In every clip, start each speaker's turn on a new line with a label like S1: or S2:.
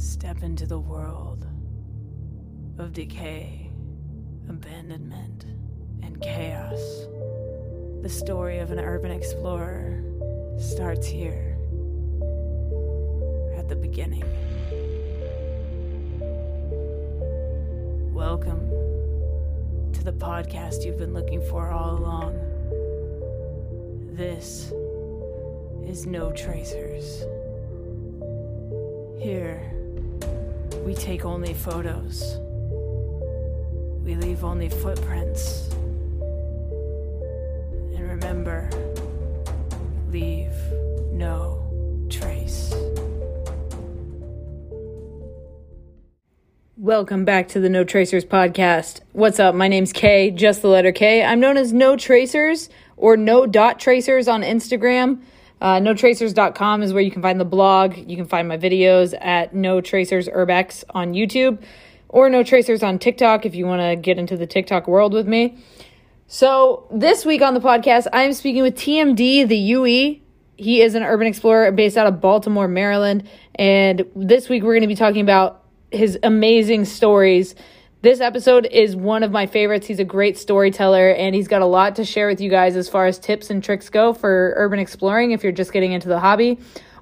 S1: Step into the world of decay, abandonment, and chaos. The story of an urban explorer starts here at the beginning. Welcome to the podcast you've been looking for all along. This is No Tracers. Here, we take only photos. We leave only footprints. And remember, leave no trace. Welcome back to the No Tracers podcast. What's up? My name's Kay, just the letter K. I'm known as No Tracers or No Dot Tracers on Instagram. Uh, NoTracers.com is where you can find the blog. You can find my videos at No Tracers Urbex on YouTube or No Tracers on TikTok if you want to get into the TikTok world with me. So, this week on the podcast, I am speaking with TMD, the UE. He is an urban explorer based out of Baltimore, Maryland. And this week, we're going to be talking about his amazing stories this episode is one of my favorites. He's a great storyteller and he's got a lot to share with you guys as far as tips and tricks go for urban exploring if you're just getting into the hobby.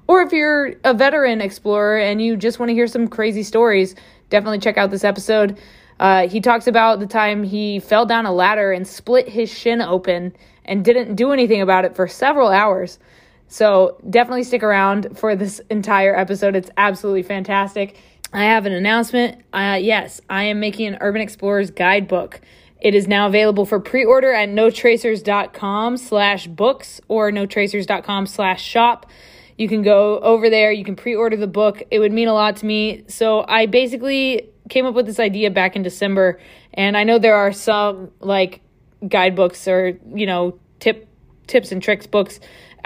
S1: Or if you're a veteran explorer and you just want to hear some crazy stories, definitely check out this episode. Uh, he talks about the time he fell down a ladder and split his shin open and didn't do anything about it for several hours. So definitely stick around for this entire episode. It's absolutely fantastic. I have an announcement. Uh, yes, I am making an Urban Explorers guidebook. It is now available for pre-order at notracers.com slash books or notracers.com slash shop. You can go over there. You can pre-order the book. It would mean a lot to me. So I basically came up with this idea back in December. And I know there are some like guidebooks or, you know, tip tips and tricks books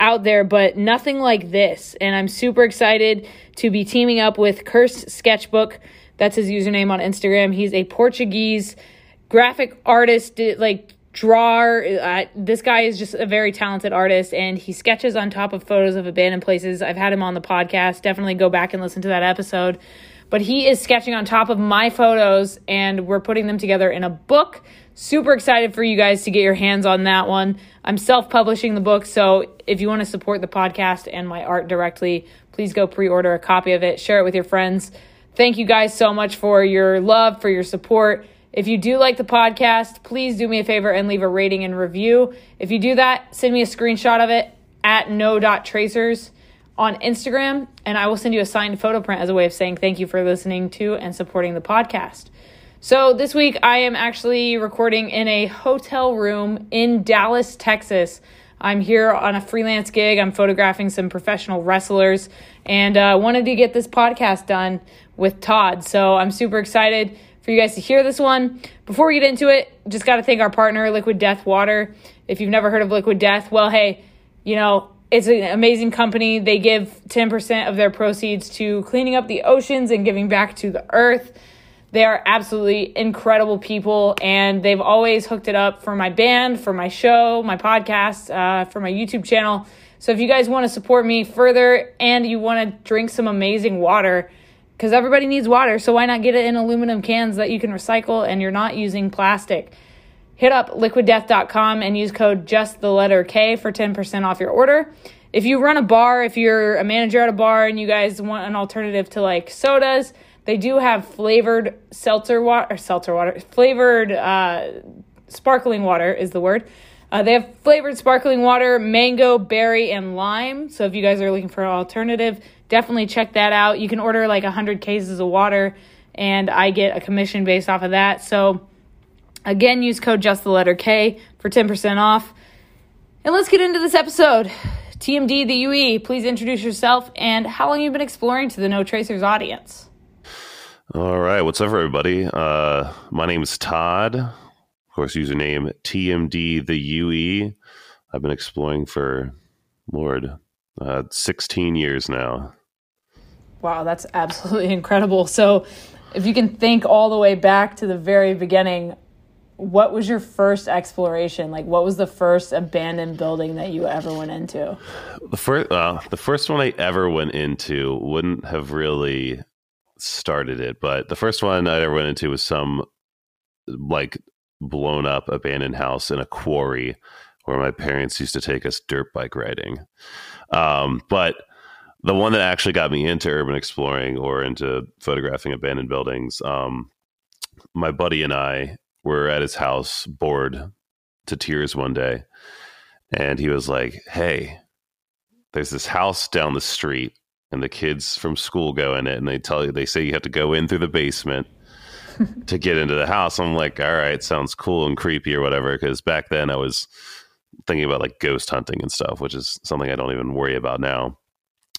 S1: out there, but nothing like this. And I'm super excited to be teaming up with Cursed Sketchbook. That's his username on Instagram. He's a Portuguese graphic artist, like drawer. Uh, this guy is just a very talented artist and he sketches on top of photos of abandoned places. I've had him on the podcast. Definitely go back and listen to that episode. But he is sketching on top of my photos and we're putting them together in a book. Super excited for you guys to get your hands on that one. I'm self publishing the book, so if you want to support the podcast and my art directly, please go pre order a copy of it, share it with your friends. Thank you guys so much for your love, for your support. If you do like the podcast, please do me a favor and leave a rating and review. If you do that, send me a screenshot of it at no.tracers on Instagram, and I will send you a signed photo print as a way of saying thank you for listening to and supporting the podcast. So, this week I am actually recording in a hotel room in Dallas, Texas. I'm here on a freelance gig. I'm photographing some professional wrestlers and uh, wanted to get this podcast done with Todd. So, I'm super excited for you guys to hear this one. Before we get into it, just got to thank our partner, Liquid Death Water. If you've never heard of Liquid Death, well, hey, you know, it's an amazing company. They give 10% of their proceeds to cleaning up the oceans and giving back to the earth. They are absolutely incredible people, and they've always hooked it up for my band, for my show, my podcast, uh, for my YouTube channel. So if you guys want to support me further and you want to drink some amazing water, because everybody needs water, so why not get it in aluminum cans that you can recycle and you're not using plastic? Hit up liquiddeath.com and use code just the letter K for 10% off your order. If you run a bar, if you're a manager at a bar and you guys want an alternative to like sodas, they do have flavored seltzer water, seltzer water, flavored uh, sparkling water is the word. Uh, they have flavored sparkling water, mango, berry, and lime. So if you guys are looking for an alternative, definitely check that out. You can order like 100 cases of water, and I get a commission based off of that. So again, use code just the letter K for 10% off. And let's get into this episode. TMD, the UE, please introduce yourself and how long you've been exploring to the No Tracers audience.
S2: All right, what's up, everybody? Uh, my name is Todd. Of course, username TMD the UE. I've been exploring for Lord, uh, 16 years now.
S1: Wow, that's absolutely incredible. So, if you can think all the way back to the very beginning, what was your first exploration? Like, what was the first abandoned building that you ever went into?
S2: The first, uh, the first one I ever went into wouldn't have really started it, but the first one I ever went into was some like blown up abandoned house in a quarry where my parents used to take us dirt bike riding. Um, but the one that actually got me into urban exploring or into photographing abandoned buildings, um, my buddy and I were at his house, bored to tears one day, and he was like, "Hey, there's this house down the street, and the kids from school go in it, and they tell you they say you have to go in through the basement." to get into the house. I'm like, all right, sounds cool and creepy or whatever. Because back then I was thinking about like ghost hunting and stuff, which is something I don't even worry about now.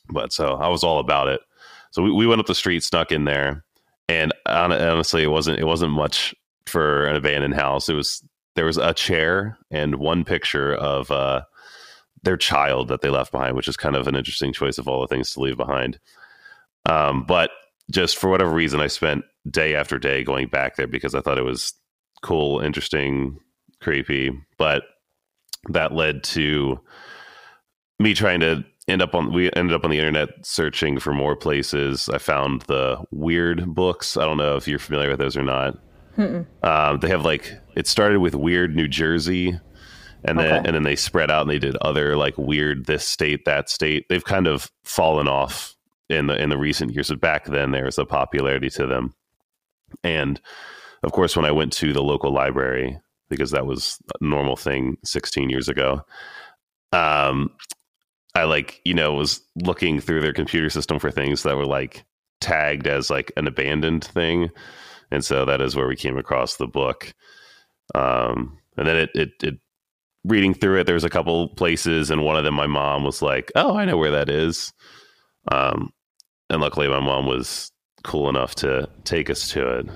S2: But so I was all about it. So we, we went up the street, snuck in there, and honestly, it wasn't it wasn't much for an abandoned house. It was there was a chair and one picture of uh, their child that they left behind, which is kind of an interesting choice of all the things to leave behind. Um, but just for whatever reason, I spent day after day going back there because I thought it was cool, interesting, creepy. But that led to me trying to end up on we ended up on the internet searching for more places i found the weird books i don't know if you're familiar with those or not um, they have like it started with weird new jersey and then
S1: Okay.
S2: and then they spread out and they did other like weird this state that state. They've kind of fallen off in the in the recent years but back then there was a popularity to them. And of course when i went to the local library because that was a normal thing 16 years ago um i like you know was looking through their computer system for things that were like tagged as like an abandoned thing and so that is where we came across the book. Um and then it it, it reading through it there was a couple places and one of them my mom was like oh i know where that is. Um and luckily my mom was cool enough to take us to it.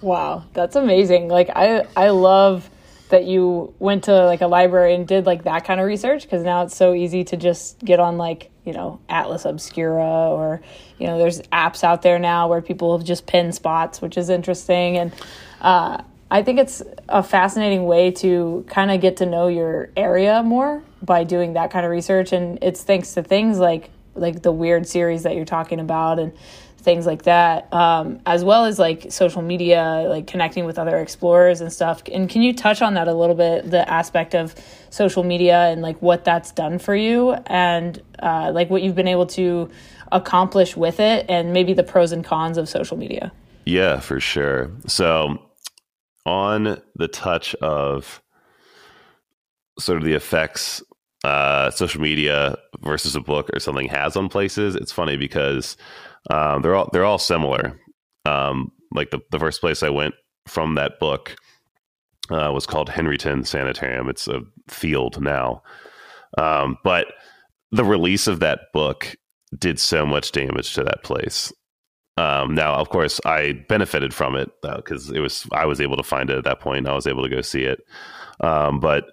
S1: Wow, that's amazing. Like I I love that you went to like a library and did like that kind of research because now it's so easy to just get on like, you know, Atlas Obscura or you know, there's apps out there now where people have just pinned spots, which is interesting. And uh I think it's a fascinating way to kind of get to know your area more by doing that kind of research. And it's thanks to things like like the weird series that you're talking about and things like that um, as well as like social media like connecting with other explorers and stuff and can you touch on that a little bit the aspect of social media and like what that's done for you and uh, like what you've been able to accomplish with it and maybe the pros and cons of social media
S2: Yeah, for sure. So, on the touch of sort of the effects uh, social media versus a book or something has on places, it's funny because um, they're all they're all similar. Um, like the the first place I went from that book uh, was called Henryton Sanitarium. It's a field now, um, but the release of that book did so much damage to that place. Um, now, of course, I benefited from it because it was I was able to find it at that point. I was able to go see it, um, but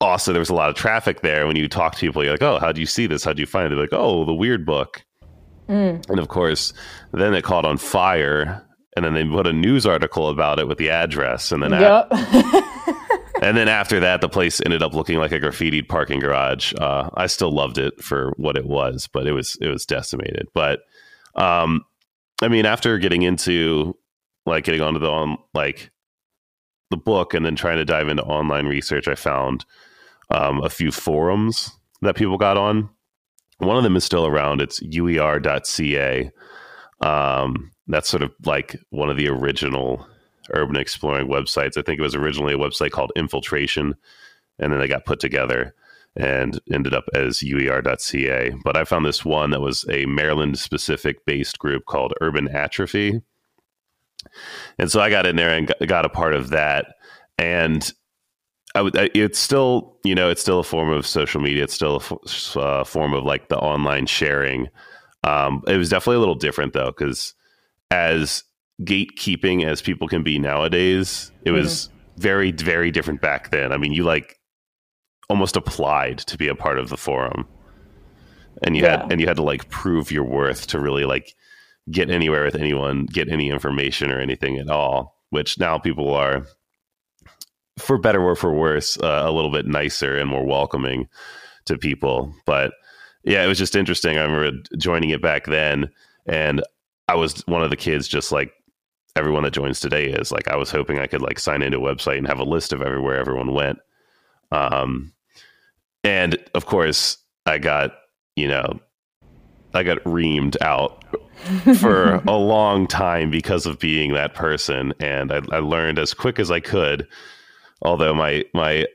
S2: also there was a lot of traffic there. When you talk to people, you're like, "Oh, how do you see this? How do you find it?" They're like, "Oh, the weird book." And of course, then it caught on fire, and then they put a news article about it with the address, and then a-
S1: yep
S2: and then after that, the place ended up looking like a graffitied parking garage. Uh, I still loved it for what it was, but it was it was decimated. But um, I mean, after getting into like getting onto the on like the book and then trying to dive into online research, I found um, a few forums that people got on. One of them is still around. It's uer.ca. Um, that's sort of like one of the original urban exploring websites. I think it was originally a website called Infiltration, and then they got put together and ended up as uer.ca. But I found this one that was a Maryland specific based group called Urban Atrophy. And so I got in there and got, got a part of that. And I would, I- it's still, you know, it's still a form of social media. It's still a f- uh, form of like the online sharing. Um, it was definitely a little different though, because as gatekeeping as people can be nowadays, it was very, very different back then. I mean, you like almost applied to be a part of the forum, and you
S1: Yeah.
S2: had and you had to like prove your worth to really like get anywhere with anyone, get any information or anything at all. Which now people are, for better or for worse, uh, a little bit nicer and more welcoming to people. But yeah, it was just interesting. I remember joining it back then, and I was one of the kids, just like everyone that joins today is. Like I was hoping I could like sign into a website and have a list of everywhere everyone went. Um, and of course, I got you know, I got reamed out for a long time because of being that person, and I, I learned as quick as I could. Although my my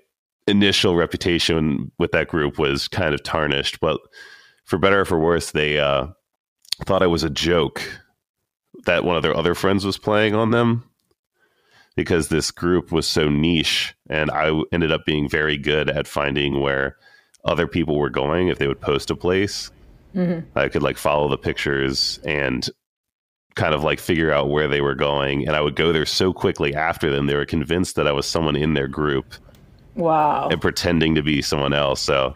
S2: initial reputation with that group was kind of tarnished, but for better or for worse, they uh, thought I was a joke that one of their other friends was playing on them because this group was so niche and I ended up being very good at finding where other people were going if they would post a place. Mm-hmm. I could like follow the pictures and kind of like figure out where they were going and I would go there so quickly after them they were convinced that I was someone in their group.
S1: Wow.
S2: And pretending to be someone else. So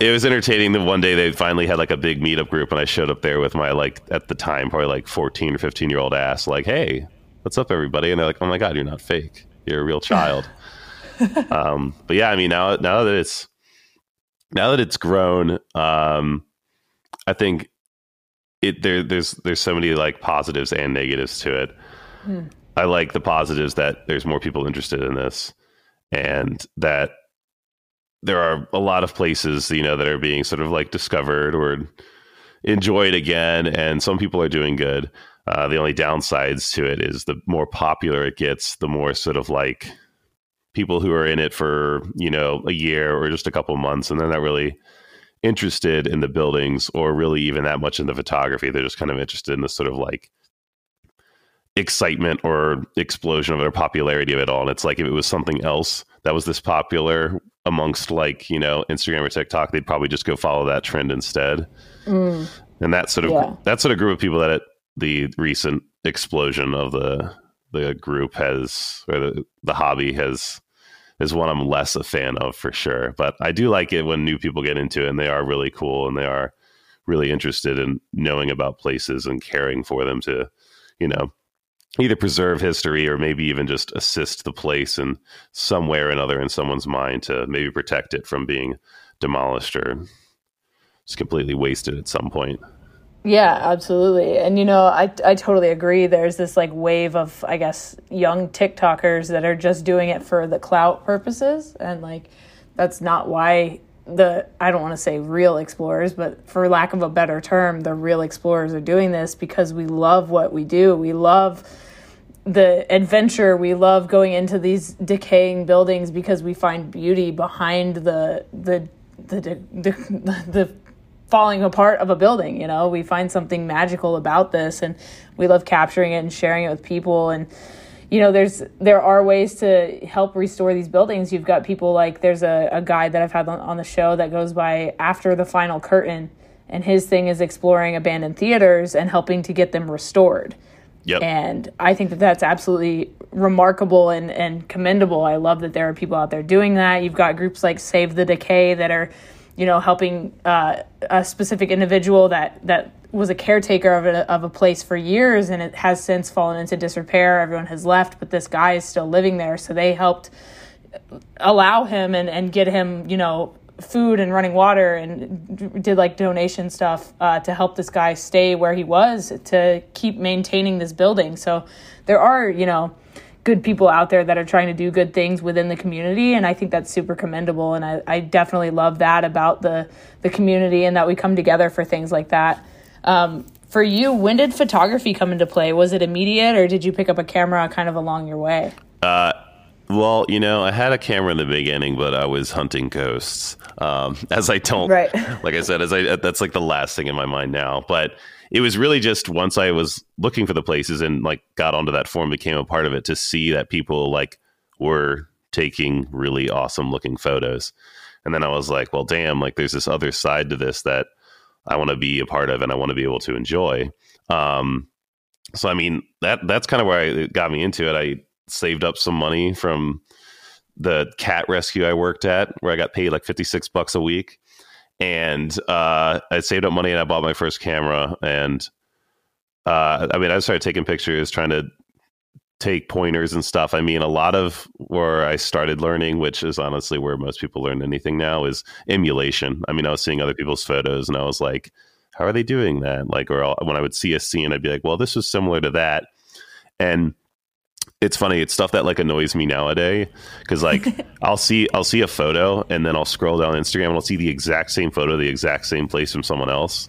S2: it was entertaining that one day they finally had like a big meetup group and I showed up there with my like at the time probably like 14 or 15 year old ass like hey what's up everybody and they're like oh my god you're not fake you're a real child um, but yeah I mean now now that it's now that it's grown um, I think it there there's there's so many like positives and negatives to it hmm. I like the positives that there's more people interested in this and that there are a lot of places you know that are being sort of like discovered or enjoyed again and some people are doing good uh, the only downsides to it is the more popular it gets the more sort of like people who are in it for you know a year or just a couple months and they're not really interested in the buildings or really even that much in the photography they're just kind of interested in the sort of like excitement or explosion of their popularity of it all and it's like if it was something else that was this popular amongst like you know Instagram or TikTok, they'd probably just go follow that trend instead. Mm. And that sort of yeah. that sort of group of people that it, the recent explosion of the the group has or the, the hobby has is one I'm less a fan of for sure. But I do like it when new people get into it and they are really cool and they are really interested in knowing about places and caring for them to, you know, either preserve history or maybe even just assist the place in some way or another in someone's mind to maybe protect it from being demolished or just completely wasted at some point.
S1: Yeah, absolutely. And you know, I I totally agree. There's this like wave of I guess young TikTokers that are just doing it for the clout purposes and like that's not why the I don't want to say real explorers, but for lack of a better term, the real explorers are doing this because we love what we do. We love the adventure. We love going into these decaying buildings because we find beauty behind the the the the, the, the falling apart of a building, you know. We find something magical about this and we love capturing it and sharing it with people and you know there's there are ways to help restore these buildings you've got people like there's a, a guy that i've had on, on the show that goes by after the final curtain and his thing is exploring abandoned theaters and helping to get them restored
S2: Yep.
S1: And I think that that's absolutely remarkable and, and commendable. I love that there are people out there doing that. You've got groups like Save the Decay that are, you know, helping uh, a specific individual that, that was a caretaker of a, of a place for years and it has since fallen into disrepair. Everyone has left, but this guy is still living there. So they helped allow him and, and get him, you know, food and running water and did like donation stuff uh, to help this guy stay where he was to keep maintaining this building. So there are, you know, good people out there that are trying to do good things within the community and i think that's super commendable and i, I definitely love that about the, the community and that we come together for things like that um, for you when did photography come into play was it immediate or did you pick up a camera kind of along your way
S2: uh, well, you know, I had a camera in the beginning, but I was hunting ghosts. Um, as I don't, right. like I said, as I that's like the last thing in my mind now. But it was really just once I was looking for the places and like got onto that form, became a part of it to see that people like were taking really awesome looking photos. And then I was like, well, damn, like there's this other side to this that I want to be a part of and I want to be able to enjoy. Um, so I mean that that's kind of where I, it got me into it. I saved up some money from the cat rescue I worked at, where I got paid like 56 bucks a week. And uh, I saved up money and I bought my first camera. And uh, I mean, I started taking pictures, trying to take pointers and stuff. I mean, a lot of where I started learning, which is honestly where most people learn anything now, is emulation. I mean, I was seeing other people's photos and I was like, how are they doing that? Like, or I'll, when I would see a scene, I'd be like, well, this was similar to that. And it's funny it's stuff that like annoys me nowadays because like i'll see i'll see a photo and then i'll scroll down instagram and i'll see the exact same photo the exact same place from someone else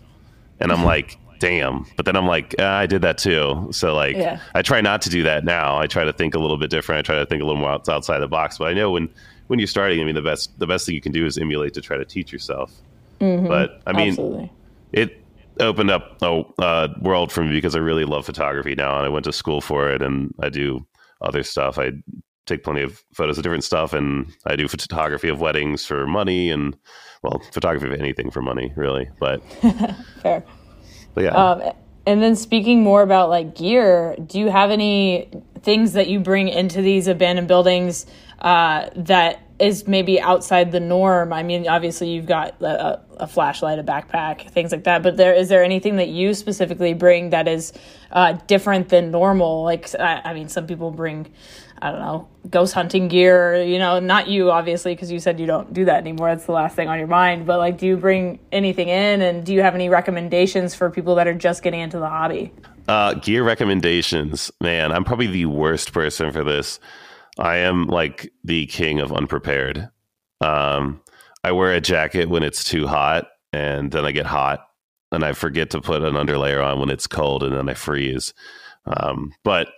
S2: and i'm like damn. But then i'm like ah, i did that too. So like
S1: Yeah.
S2: i try not to do that now. I try to think a little bit different. I try to think a little more outside the box. But i know when when you're starting i mean the best the best thing you can do is emulate to try to teach yourself. But i mean
S1: Absolutely.
S2: it opened up a uh, world for me because I really love photography now, and I went to school for it, and I do other stuff. I take plenty of photos of different stuff, and I do photography of weddings for money, and well, photography of anything for money, really. But,
S1: Fair.
S2: but yeah,
S1: Um, and then speaking more about like gear, do you have any things that you bring into these abandoned buildings uh, that is maybe outside the norm? I mean, obviously you've got a, a flashlight, a backpack, things like that. But there is there anything that you specifically bring that is uh, different than normal? Like, I, I mean, some people bring. I don't know, ghost hunting gear, you know, not you obviously because you said you don't do that anymore. That's the last thing on your mind, but like do you bring anything in and do you have any recommendations for people that are just getting into the hobby?
S2: Uh, gear recommendations, man. I'm probably the worst person for this. I am like the king of unprepared. Um, I wear a jacket when it's too hot, and then I get hot, and I forget to put an underlayer on when it's cold, and then I freeze. Um, but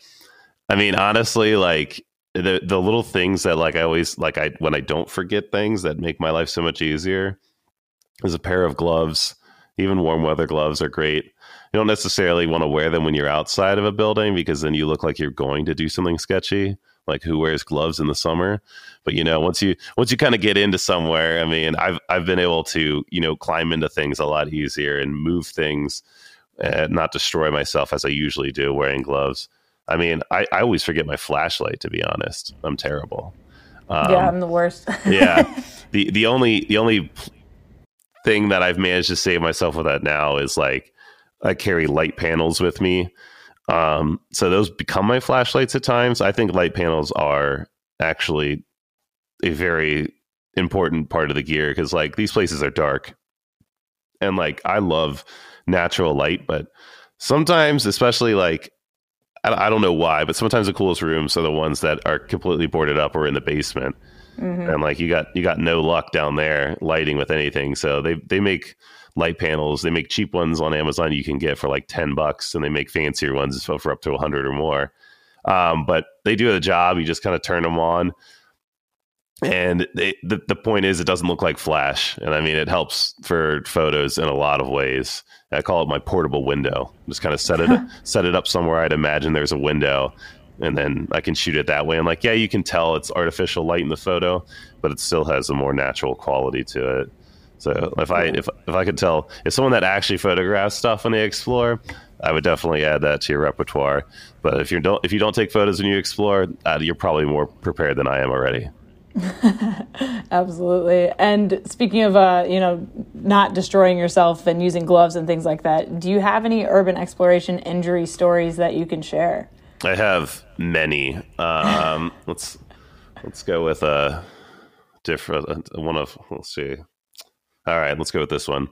S2: I mean, honestly, like the the little things that like I always like I when I don't forget things that make my life so much easier is a pair of gloves. Even warm weather gloves are great you don't necessarily want to wear them when you're outside of a building because then you look like you're going to do something sketchy like who wears gloves in the summer. But you know once you once you kind of get into somewhere i mean i've i've been able to you know climb into things a lot easier and move things and not destroy myself as i usually do wearing gloves. I mean i, I always forget my flashlight to be honest. I'm terrible. Um,
S1: yeah, I'm the worst.
S2: yeah. The the only the only thing that i've managed to save myself with that now is like i carry light panels with me um so those become my flashlights at times. I think light panels are actually a very important part of the gear because like these places are dark. And like i love natural light but sometimes especially like I, I don't know why but sometimes the coolest rooms are the ones that are completely boarded up or in the basement. And like you got you got no luck down there lighting with anything so they they make light panels. They make cheap ones on amazon you can get for like 10 bucks and they make fancier ones for up to 100 or more. Um, but they do the job. You just kind of turn them on. And they, the, the point is it doesn't look like flash and i mean it helps for photos in a lot of ways. I call it my portable window. Just kind of set it set it up somewhere. I'd imagine there's a window and then i can shoot it that way. And like yeah you can tell it's artificial light in the photo but it still has a more natural quality to it so if i if, if i could tell if someone that actually photographs stuff when they explore i would definitely add that to your repertoire but if you don't if you don't take photos when you explore uh, you're probably more prepared than i am already
S1: Absolutely. And speaking of, uh, you know, not destroying yourself and using gloves and things like that, do you have any urban exploration injury stories that you can share?
S2: I have many. Um, let's let's go with a different one of. Let's see. All right, let's go with this one.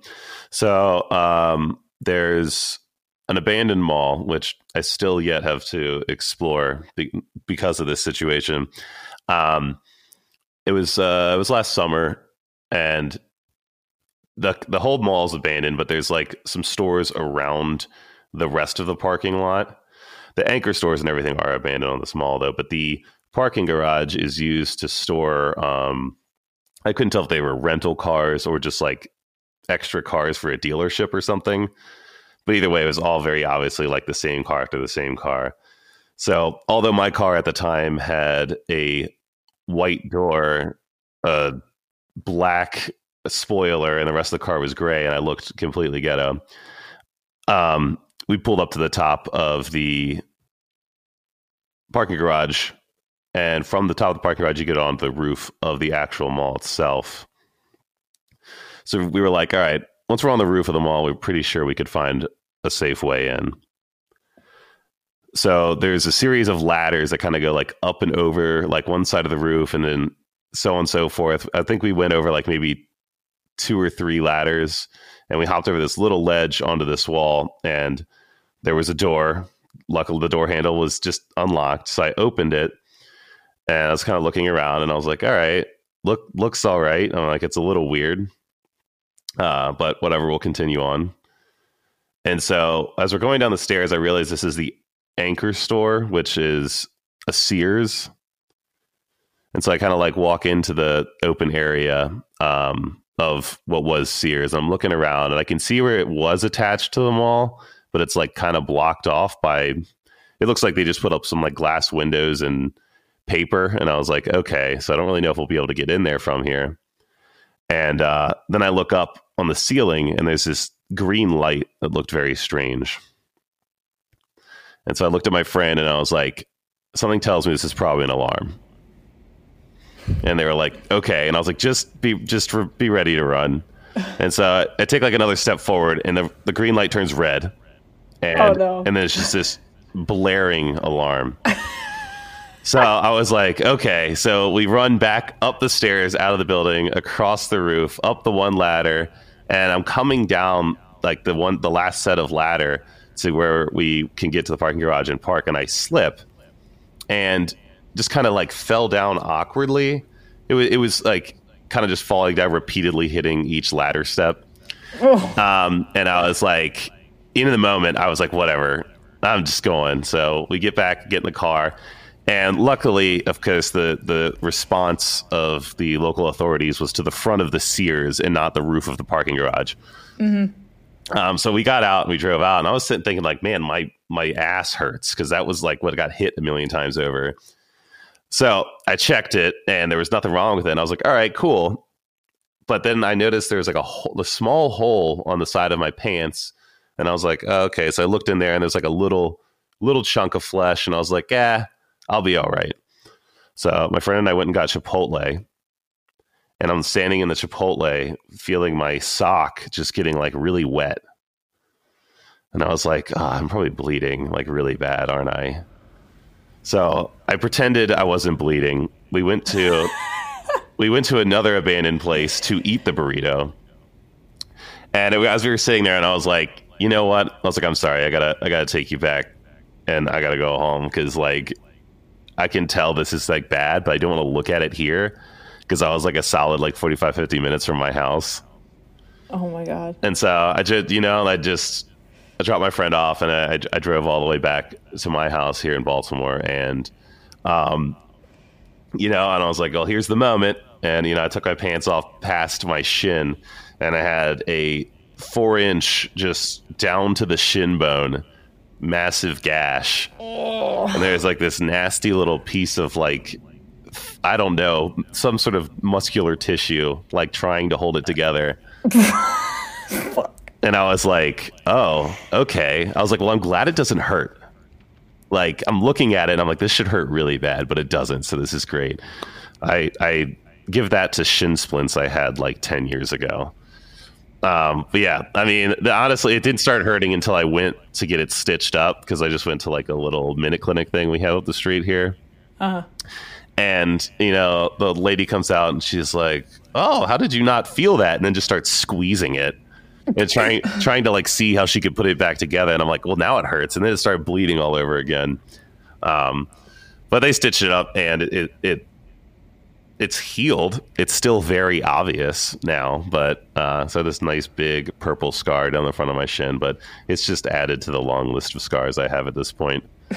S2: So um, there's an abandoned mall, which I still yet have to explore be- because of this situation. Um, it was uh, it was last summer, and the the whole mall is abandoned, but there's like some stores around the rest of the parking lot. The anchor stores and everything are abandoned on this mall, though. But the parking garage is used to store. Um, I couldn't tell if they were rental cars or just like extra cars for a dealership or something. But either way, it was all very obviously like the same car after the same car. So, although my car at the time had a white door, a black spoiler, and the rest of the car was gray, and I looked completely ghetto. Um, we pulled up to the top of the parking garage, and from the top of the parking garage, you get on the roof of the actual mall itself. So we were like, all right, once we're on the roof of the mall, we're pretty sure we could find a safe way in. So there's a series of ladders that kind of go like up and over like one side of the roof and then so on and so forth. I think we went over like maybe two or three ladders, and we hopped over this little ledge onto this wall, and there was a door. Luckily, the door handle was just unlocked, so I opened it, and I was kind of looking around, and I was like, "All right, look looks all right." I'm like, "It's a little weird, uh, but whatever. We'll continue on." And so, as we're going down the stairs, I realized this is the Anchor Store, which is a Sears. And so I kind of like walk into the open area um, of what was Sears. I'm looking around and I can see where it was attached to the mall, but it's like kind of blocked off by. It looks like they just put up some like glass windows and paper. And I was like, okay, so I don't really know if we'll be able to get in there from here. And uh, then I look up on the ceiling and there's this green light that looked very strange. And so I looked at my friend and I was like, something tells me this is probably an alarm. And they were like, okay. And I was like, just be, just re- be ready to run. And so I take like another step forward and the, the green light turns red. And,
S1: Oh, no.
S2: and then it's just this blaring alarm. So I was like, okay. So we run back up the stairs, out of the building, across the roof, up the one ladder, and I'm coming down like the one, the last set of ladder to where we can get to the parking garage and park, and I slip and just kind of like fell down awkwardly. It was, it was like kind of just falling down, repeatedly hitting each ladder step. Um, and I was like, in the moment, I was like, whatever, I'm just going. So we get back, get in the car. And luckily, of course, the, the response of the local authorities was to the front of the Sears and not the roof of the parking garage. Um, so we got out and we drove out, and I was sitting thinking, like, man, my my ass hurts because that was like what got hit a million times over. So I checked it, and there was nothing wrong with it. And I was like, all right, cool. But then I noticed there was like a, hole, a small hole on the side of my pants, and I was like, oh, okay. So I looked in there, and there's like a little little chunk of flesh, and I was like, yeah, I'll be all right. So my friend and I went and got Chipotle, and I'm standing in the Chipotle, feeling my sock just getting like really wet. And I was like, oh, I'm probably bleeding like really bad, aren't I? So I pretended I wasn't bleeding. We went to we went to another abandoned place to eat the burrito. And it- as we were sitting there, and I was like, you know what? I was like, I'm sorry, I gotta I gotta take you back, and I gotta go home because like I can tell this is like bad, but I don't want to look at it here because I was like a solid like 45, 50 minutes from my house.
S1: Oh my god.
S2: And so I just, you know, I just, I dropped my friend off and I, I drove all the way back to my house here in Baltimore. And, um, you know, and I was like, well, here's the moment. And, you know, I took my pants off past my shin and I had a four inch just down to the shin bone, massive gash. And there's like this nasty little piece of like, I don't know, some sort of muscular tissue, like trying to hold it together. And I was like, oh, okay. I was like, well, I'm glad it doesn't hurt. Like, I'm looking at it and I'm like, this should hurt really bad, but it doesn't. So this is great. I, I give that to shin splints I had like 10 years ago. Um, but yeah, I mean, the, honestly, it didn't start hurting until I went to get it stitched up because I just went to like a little minute clinic thing we have up the street here.
S1: Uh-huh.
S2: And, you know, the lady comes out and she's like, Oh, how did you not feel that? And then just starts squeezing it and trying trying to like see how she could put it back together. And I'm like, Well, now it hurts. And then it started bleeding all over again. Um, but they stitched it up and it, it, it it's healed. It's still very obvious now, but uh, so this nice big purple scar down the front of my shin, but it's just added to the long list of scars I have at this point.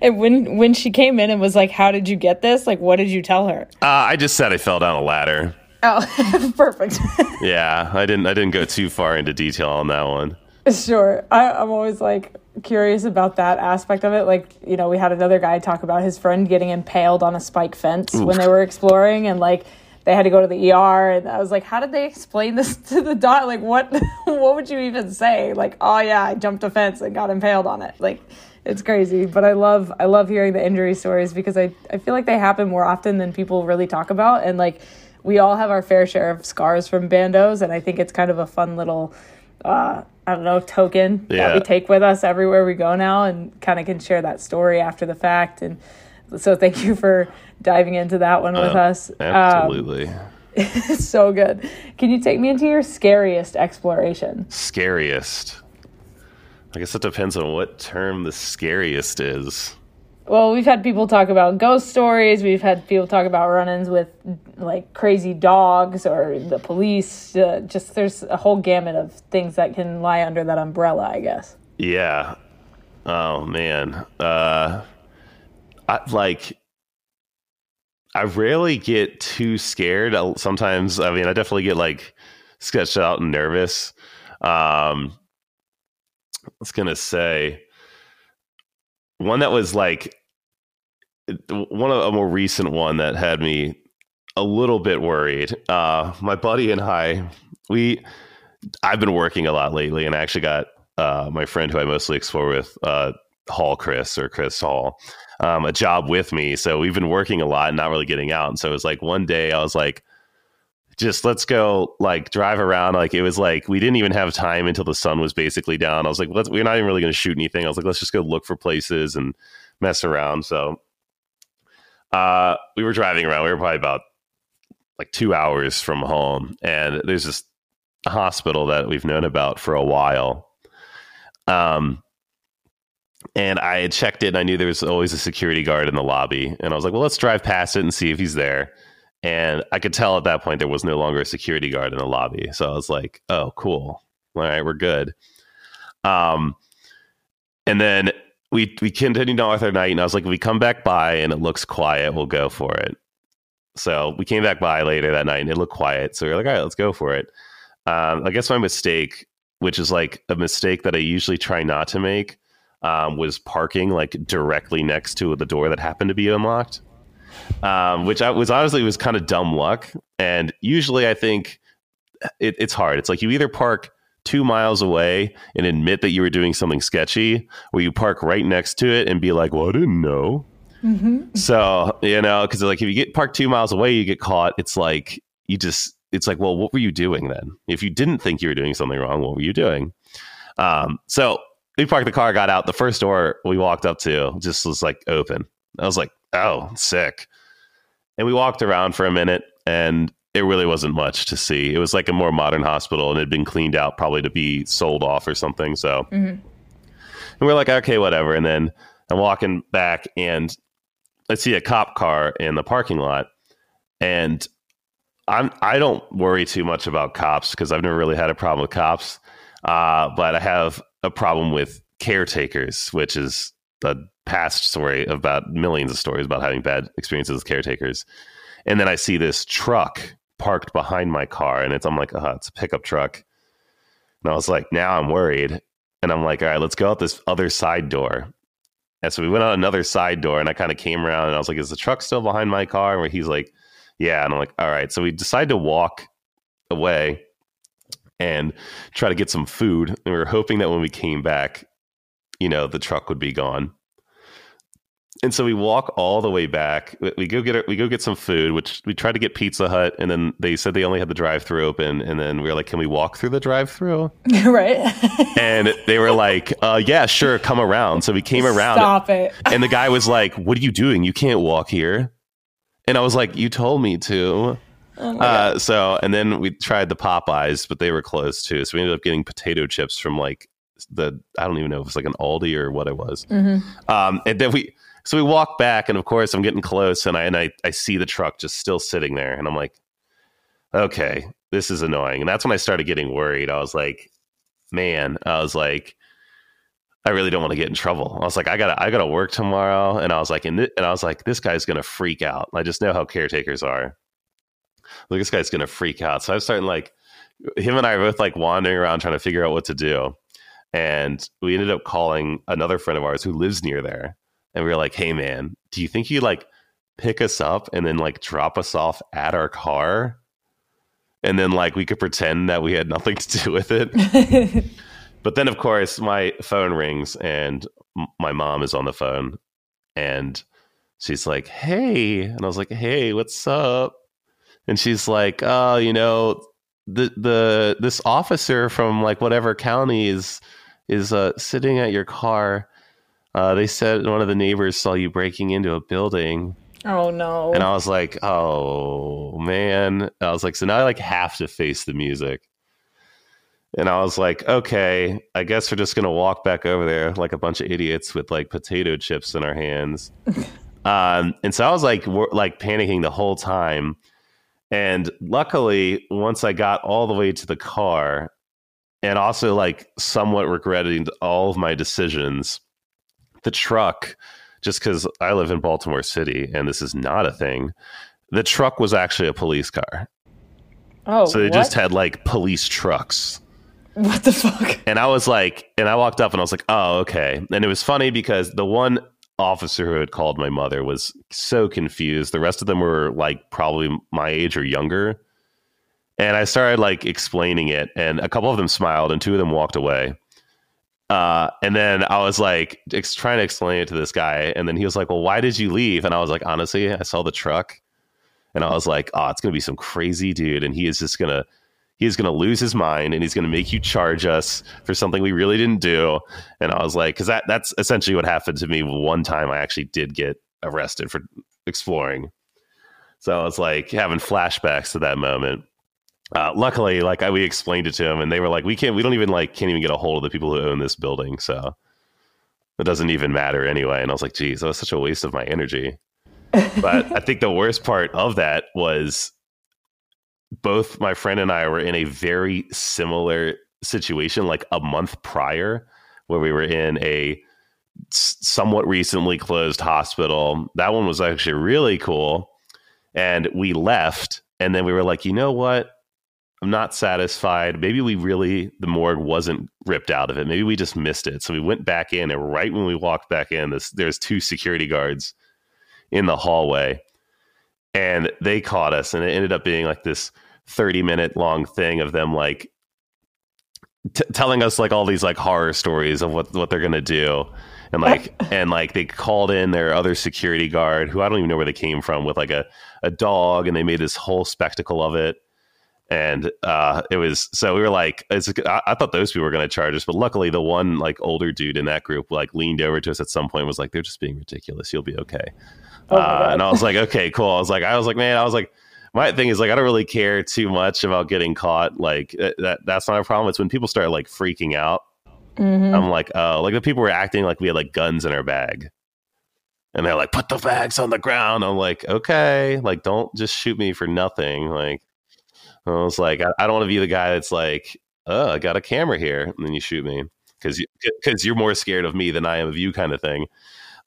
S1: And when when she came in and was like, "How did you get this?" Like, what did you tell her?
S2: Uh, I just said I fell down a ladder.
S1: Oh, perfect.
S2: Yeah, I didn't. I didn't go too far into detail on that one.
S1: Sure. I, I'm always like curious about that aspect of it. Like, you know, we had another guy talk about his friend getting impaled on a spike fence when they were exploring and like they had to go to the ER and I was like, how did they explain this to the doc? Like what what would you even say? Like, oh yeah, I jumped a fence and got impaled on it. Like it's crazy. But I love I love hearing the injury stories because I, I feel like they happen more often than people really talk about and like we all have our fair share of scars from bandos and I think it's kind of a fun little uh, I don't know, token that we take with us everywhere we go now and kind of can share that story after the fact. And so thank you for diving into that one with
S2: Uh,
S1: us. Um,
S2: Absolutely.
S1: It's so good. Can you take me into your scariest exploration?
S2: Scariest. I guess it depends on what term the scariest is.
S1: Well, we've had people talk about ghost stories. We've had people talk about run-ins with like crazy dogs or the police. Uh, just there's a whole gamut of things that can lie under that umbrella, I guess.
S2: Yeah. Oh man. Uh I like I rarely get too scared. Sometimes I mean I definitely get like sketched out and nervous. Um I was to say one that was like one of a more recent one that had me a little bit worried. Uh, my buddy and I, we, I've been working a lot lately, and I actually got uh, my friend who I mostly explore with, uh, Hall Chris or Chris Hall, um, a job with me. So we've been working a lot and not really getting out. And so it was like one day I was like, just let's go like drive around. Like it was like we didn't even have time until the sun was basically down. I was like, let's, we're not even really going to shoot anything. I was like, let's just go look for places and mess around. So uh, we were driving around. We were probably about like two hours from home, and there's this hospital that we've known about for a while. Um, and I had checked it, and I knew there was always a security guard in the lobby. And I was like, well, let's drive past it and see if he's there. And I could tell at that point there was no longer a security guard in the lobby. So I was like, oh, cool. All right, we're good. Um, and then we we continued on with our night, and I was like, if we come back by and it looks quiet, we'll go for it. So we came back by later that night, and it looked quiet. So we are like, all right, let's go for it. Um, I guess my mistake, which is like a mistake that I usually try not to make, um, was parking like directly next to the door that happened to be unlocked um, which I was honestly was kind of dumb luck. And usually, I think it, it's hard. It's like you either park two miles away and admit that you were doing something sketchy, or you park right next to it and be like, "Well, I didn't know." Mm-hmm. So you know, because like if you get parked two miles away, you get caught. It's like you just. It's like, well, what were you doing then? If you didn't think you were doing something wrong, what were you doing? Um, so we parked the car, got out. The first door we walked up to just was like open. I was like, oh, sick. And we walked around for a minute and it really wasn't much to see. It was like a more modern hospital and it had been cleaned out probably to be sold off or something. So, mm-hmm. and we're like, okay, whatever. And then I'm walking back and I see a cop car in the parking lot. And I'm, I don't worry too much about cops because I've never really had a problem with cops. Uh, but I have a problem with caretakers, which is a past story about millions of stories about having bad experiences with caretakers. And then I see this truck parked behind my car, and it's I'm like, oh, it's a pickup truck. And I was like, now I'm worried. And I'm like, all right, let's go out this other side door. And so we went out another side door, and I kind of came around, and I was like, is the truck still behind my car? Where he's like, yeah. And I'm like, all right. So we decided to walk away and try to get some food. And we were hoping that when we came back, you know, the truck would be gone and so we walk all the way back. We go get we go get some food, which we tried to get Pizza Hut, and then they said they only had the drive-through open. And then we were like, "Can we walk through the drive-through?"
S1: right.
S2: and they were like, uh, "Yeah, sure, come around." So we came around.
S1: Stop it.
S2: and the guy was like, "What are you doing? You can't walk here." And I was like, "You told me to." Oh uh, so and then we tried the Popeyes, but they were closed too. So we ended up getting potato chips from like the I don't even know if it's like an Aldi or what it was. Mm-hmm. Um, and then we so we walk back, and of course, I'm getting close, and I and I, I see the truck just still sitting there, and I'm like, okay, this is annoying. And that's when I started getting worried. I was like, man, I was like, I really don't want to get in trouble. I was like, I gotta, I gotta work tomorrow, and I was like, and, th- and I was like, this guy's gonna freak out. I just know how caretakers are. Like this guy's gonna freak out. So I was starting like, him and I are both like wandering around trying to figure out what to do, and we ended up calling another friend of ours who lives near there, and we were like, "Hey, man, do you think you like pick us up and then like drop us off at our car?" And then like we could pretend that we had nothing to do with it. but then, of course, my phone rings and m- my mom is on the phone, and she's like, "Hey," and I was like, "Hey, what's up?" And she's like, "Oh, you know." The the this officer from like whatever county is is uh, sitting at your car uh, they said one of the neighbors saw you breaking into a building.
S1: Oh no.
S2: And I was like, oh man. I was like, so now I like have to face the music. And I was like, okay, I guess we're just gonna walk back over there like a bunch of idiots with like potato chips in our hands. um, and so I was like, like panicking the whole time. And luckily, once I got all the way to the car, and also like somewhat regretting all of my decisions, the truck, just because I live in Baltimore City and this is not a thing, the truck was actually a police car.
S1: Oh,
S2: so they
S1: what?
S2: just had like police trucks.
S1: What the fuck?
S2: And I was like, and I walked up and I was like, oh, okay. And it was funny because the one officer who had called my mother was so confused. The rest of them were like probably my age or younger. And I started like explaining it, and a couple of them smiled, and two of them walked away. Uh, and then I was like ex- trying to explain it to this guy, and then he was like, "Well, why did you leave?" And I was like, "Honestly, I saw the truck, and I was like, oh, it's gonna be some crazy dude, and he is just gonna." He's going to lose his mind and he's going to make you charge us for something we really didn't do. And I was like, because that, that's essentially what happened to me one time I actually did get arrested for exploring. So I was like having flashbacks to that moment. Uh, luckily, like I, we explained it to them, and they were like, "We can't, we don't even like can't even get a hold of the people who own this building, so it doesn't even matter anyway." And I was like, "Geez, that was such a waste of my energy." but I think the worst part of that was both my friend and I were in a very similar situation, like a month prior, where we were in a somewhat recently closed hospital. That one was actually really cool, and we left, and then we were like, you know what? I'm not satisfied. Maybe we really, the morgue wasn't ripped out of it. Maybe we just missed it. So we went back in, and right when we walked back in, this, there's two security guards in the hallway, and they caught us. And it ended up being like this 30 minute long thing of them like t- telling us like all these like horror stories of what what they're gonna do. And like and like they called in their other security guard who I don't even know where they came from with like a, a dog and they made this whole spectacle of it and uh, it was so we were like I, I thought those people were going to charge us but luckily the one like older dude in that group like leaned over to us at some point and was like they're just being ridiculous. You'll be okay.
S1: Oh
S2: uh, and i was like okay cool. I was like i was like man i was like my thing is like i don't really care too much about getting caught like that, that that's not a problem. It's when people start like freaking out
S1: Mhm.
S2: i'm like oh like the people were acting like we had like guns in our bag. And they're like put the bags on the ground. I'm like okay like don't just shoot me for nothing like I was like, I, I don't want to be the guy that's like, oh, I got a camera here, and then you shoot me because you, because you're more scared of me than I am of you, kind of thing.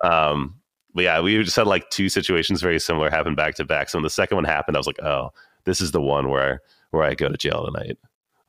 S2: Um, but yeah, we just had like two situations very similar happen back to back. So when the second one happened, I was like, oh, this is the one where where I go to jail tonight.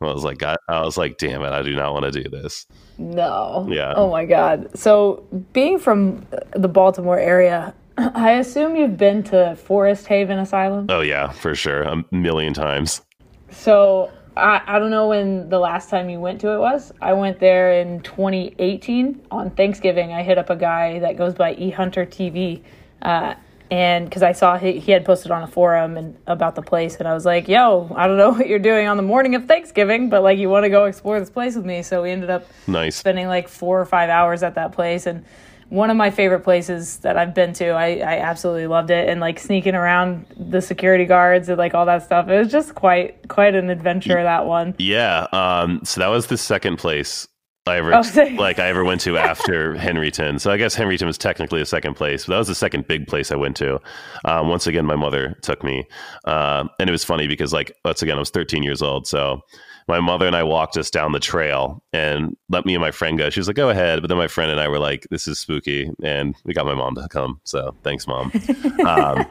S2: I was like, I, I was like, damn it, I do not want to do this.
S1: No.
S2: Yeah.
S1: Oh my god. So, being from the Baltimore area, I assume you've been to Forest Haven Asylum.
S2: Oh yeah, for sure, a million times.
S1: So, I, I don't know when the last time you went to it was. I went there in 2018 on Thanksgiving. I hit up a guy that goes by E Hunter TV. Uh, and because I saw he, he had posted on a forum and about the place, and I was like, "Yo, I don't know what you're doing on the morning of Thanksgiving, but like, you want to go explore this place with me?" So we ended up
S2: Nice.
S1: spending like four or five hours at that place and one of my favorite places that I've been to. I, I absolutely loved it and like sneaking around the security guards and like all that stuff. It was just quite quite an adventure that one.
S2: Yeah. Um, so that was the second place I ever
S1: Oh,
S2: like I ever went to after Henryton. So I guess Henryton was technically a second place, but that was the second big place I went to. Um, once again, my mother took me, um, and it was funny because like once again I was 13 years old, so. My mother and I walked us down the trail and let me and my friend go. She was like, "Go ahead," but then my friend and I were like, "This is spooky," and we got my mom to come. So thanks, mom. um,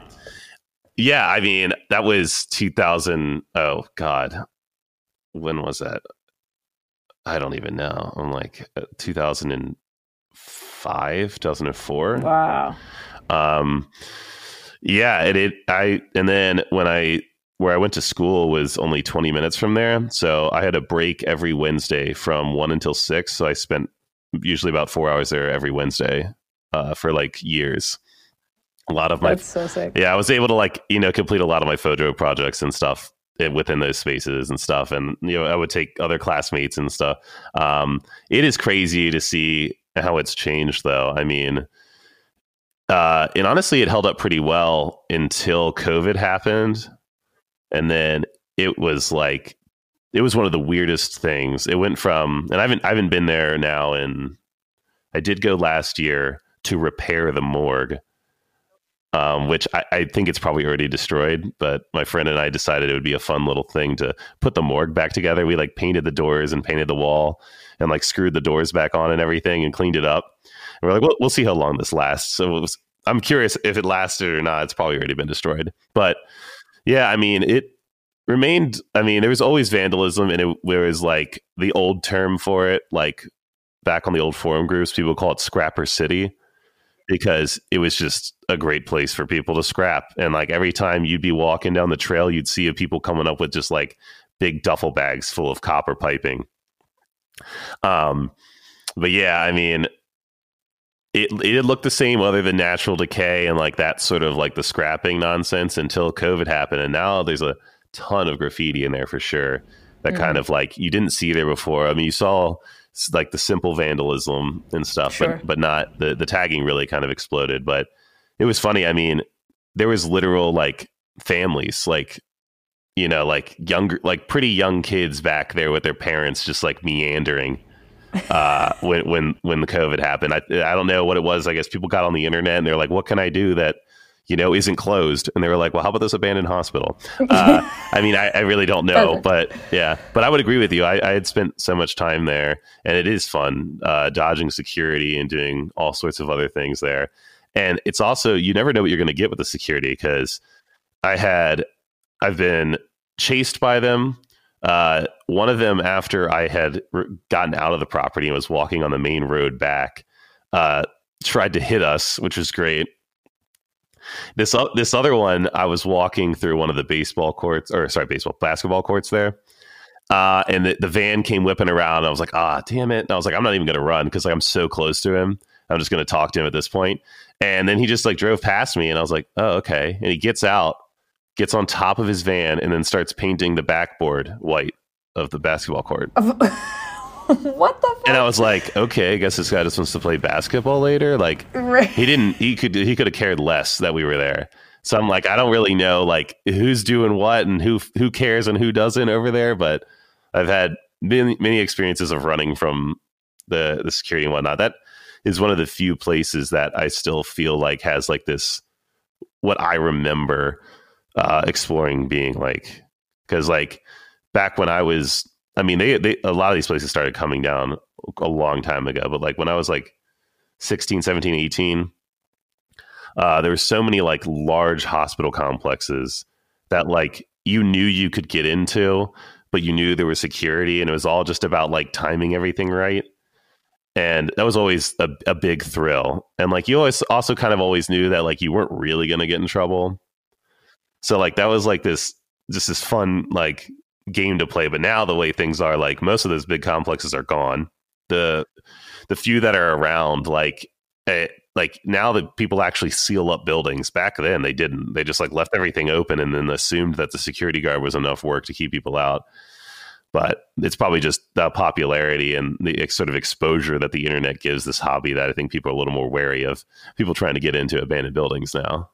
S2: yeah, I mean that was 2000. Oh God, when was that? I don't even know. I'm like uh, 2005, 2004.
S1: Wow.
S2: Um, yeah, it, it, I, and then when I, where I went to school was only 20 minutes from there. So I had a break every Wednesday from one until six. So I spent usually about four hours there every Wednesday, uh, for like years. A lot of my
S1: That's so sick.
S2: yeah, I was able to like you know complete a lot of my photo projects and stuff within those spaces and stuff, and you know I would take other classmates and stuff. Um, it is crazy to see how it's changed, though. I mean, uh, and honestly, it held up pretty well until COVID happened, and then it was like it was one of the weirdest things. It went from, and I haven't I haven't been there now, and I did go last year to repair the morgue, um, which I, I, think it's probably already destroyed. But my friend and I decided it would be a fun little thing to put the morgue back together. We like painted the doors and painted the wall and like screwed the doors back on and everything and cleaned it up. And we're like, well, we'll see how long this lasts. So was, I'm curious if it lasted or not. It's probably already been destroyed. But yeah, I mean, it remained. I mean, there was always vandalism, and it was like the old term for it, like back on the old forum groups, people call it Scrapper City because it was just a great place for people to scrap. And like every time you'd be walking down the trail, you'd see people coming up with just like big duffel bags full of copper piping. Um, but yeah, I mean, it it did look the same other than natural decay and like that sort of like the scrapping nonsense until COVID happened, and now there's a ton of graffiti in there for sure. That mm. kind of like you didn't see there before. I mean, you saw like the simple vandalism and stuff, sure. but but not the the tagging really kind of exploded. But it was funny. I mean, there was literal like families, like you know, like younger, like pretty young kids back there with their parents, just like meandering uh, when when when the COVID happened. I I don't know what it was. I guess people got on the internet and they're like, "What can I do that you know isn't closed?" And they were like, "Well, how about this abandoned hospital?" Uh, I mean, I, I, really don't know, but yeah, but I would agree with you. I, I, had spent so much time there, and it is fun uh, dodging security and doing all sorts of other things there. And it's also you never know what you're going to get with the security because I had I've been chased by them uh, one of them, after I had gotten out of the property and was walking on the main road back, uh, tried to hit us, which was great. This uh, this other one, I was walking through one of the baseball courts, or sorry, baseball basketball courts there, uh, and the, the van came whipping around. I was like, ah, damn it! And I was like, I'm not even going to run because like, I'm so close to him. I'm just going to talk to him at this point. And then he just like drove past me, and I was like, oh, okay. And he gets out, gets on top of his van and then starts painting the backboard white of the basketball court.
S1: what the fuck?
S2: And I was like, okay, I guess this guy just wants to play basketball later. Like right. he didn't he could he could have cared less that we were there. So I'm like, I don't really know like who's doing what and who who cares and who doesn't over there, but I've had many, many experiences of running from the the security and whatnot. That is one of the few places that I still feel like has like this what I remember uh, exploring being like because like back when I was I mean they, they a lot of these places started coming down a long time ago but like when I was like 16 17 18 uh, there were so many like large hospital complexes that like you knew you could get into but you knew there was security and it was all just about like timing everything right. And that was always a, a big thrill. And like you always also kind of always knew that like you weren't really going to get in trouble so like that was like this just this fun like game to play. But now the way things are, like most of those big complexes are gone. The the few that are around, like eh, like now that people actually seal up buildings. Back then they didn't. They just like left everything open and then assumed that the security guard was enough work to keep people out. But it's probably just the popularity and the sort of exposure that the internet gives this hobby that I think people are a little more wary of people trying to get into abandoned buildings now.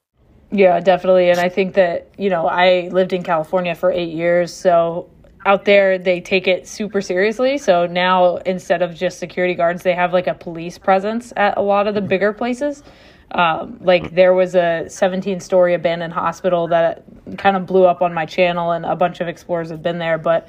S1: Yeah, definitely. And I think that, you know, I lived in California for eight years. So out there, they take it super seriously. So now instead of just security guards, they have like a police presence at a lot of the bigger places. Um, like there was a 17 story abandoned hospital that kind of blew up on my channel, and a bunch of explorers have been there. But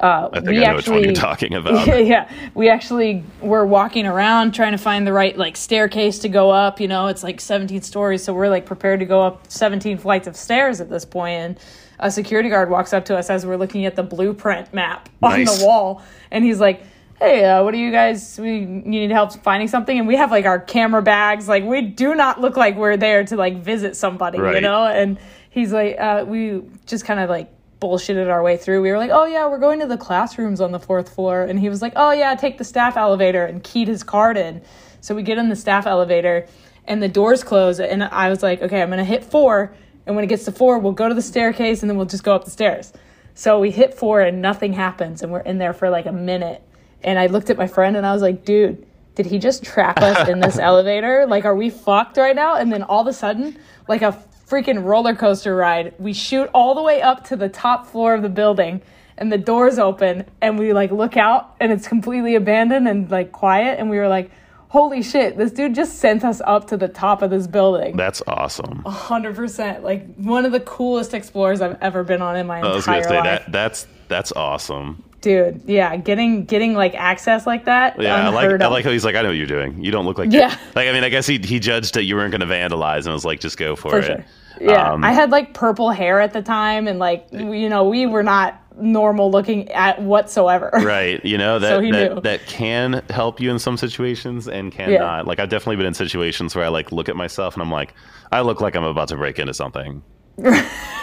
S2: uh, I think we I know actually, you're talking about.
S1: Yeah, we actually were walking around trying to find the right like staircase to go up. You know, it's like 17 stories, so we're like prepared to go up 17 flights of stairs at this point. And a security guard walks up to us as we're looking at the blueprint map on nice. the wall, and he's like. Hey, uh, what do you guys? We need help finding something, and we have like our camera bags. Like we do not look like we're there to like visit somebody, right. you know. And he's like, uh, we just kind of like bullshitted our way through. We were like, oh yeah, we're going to the classrooms on the fourth floor. And he was like, oh yeah, take the staff elevator and keyed his card in. So we get in the staff elevator and the doors close. And I was like, okay, I'm going to hit four. And when it gets to four, we'll go to the staircase and then we'll just go up the stairs. So we hit four and nothing happens. And we're in there for like a minute. And I looked at my friend and I was like, dude, did he just trap us in this elevator? Like, are we fucked right now? And then all of a sudden, like a freaking roller coaster ride, we shoot all the way up to the top floor of the building and the doors open and we like look out and it's completely abandoned and like quiet and we were like holy shit this dude just sent us up to the top of this building
S2: That's awesome.
S1: 100% like one of the coolest explorers i've ever been on in my
S2: I was gonna
S1: entire
S2: say
S1: life
S2: that that's that's awesome.
S1: dude yeah getting getting like access like that
S2: Yeah, I like
S1: unheard
S2: I like how he's like, I know what you're doing. You don't look like
S1: Yeah.
S2: Like I mean, I guess he he judged that you weren't going to vandalize and was like, just go for,
S1: for
S2: it.
S1: sure yeah
S2: Um,
S1: i had like purple hair at the time and like you know we were not normal looking at whatsoever.
S2: Right you know that
S1: So
S2: that, that can help you in some situations and cannot
S1: Yeah.
S2: like i've definitely been in situations where i like look at myself and i'm like i look like i'm about to break into something.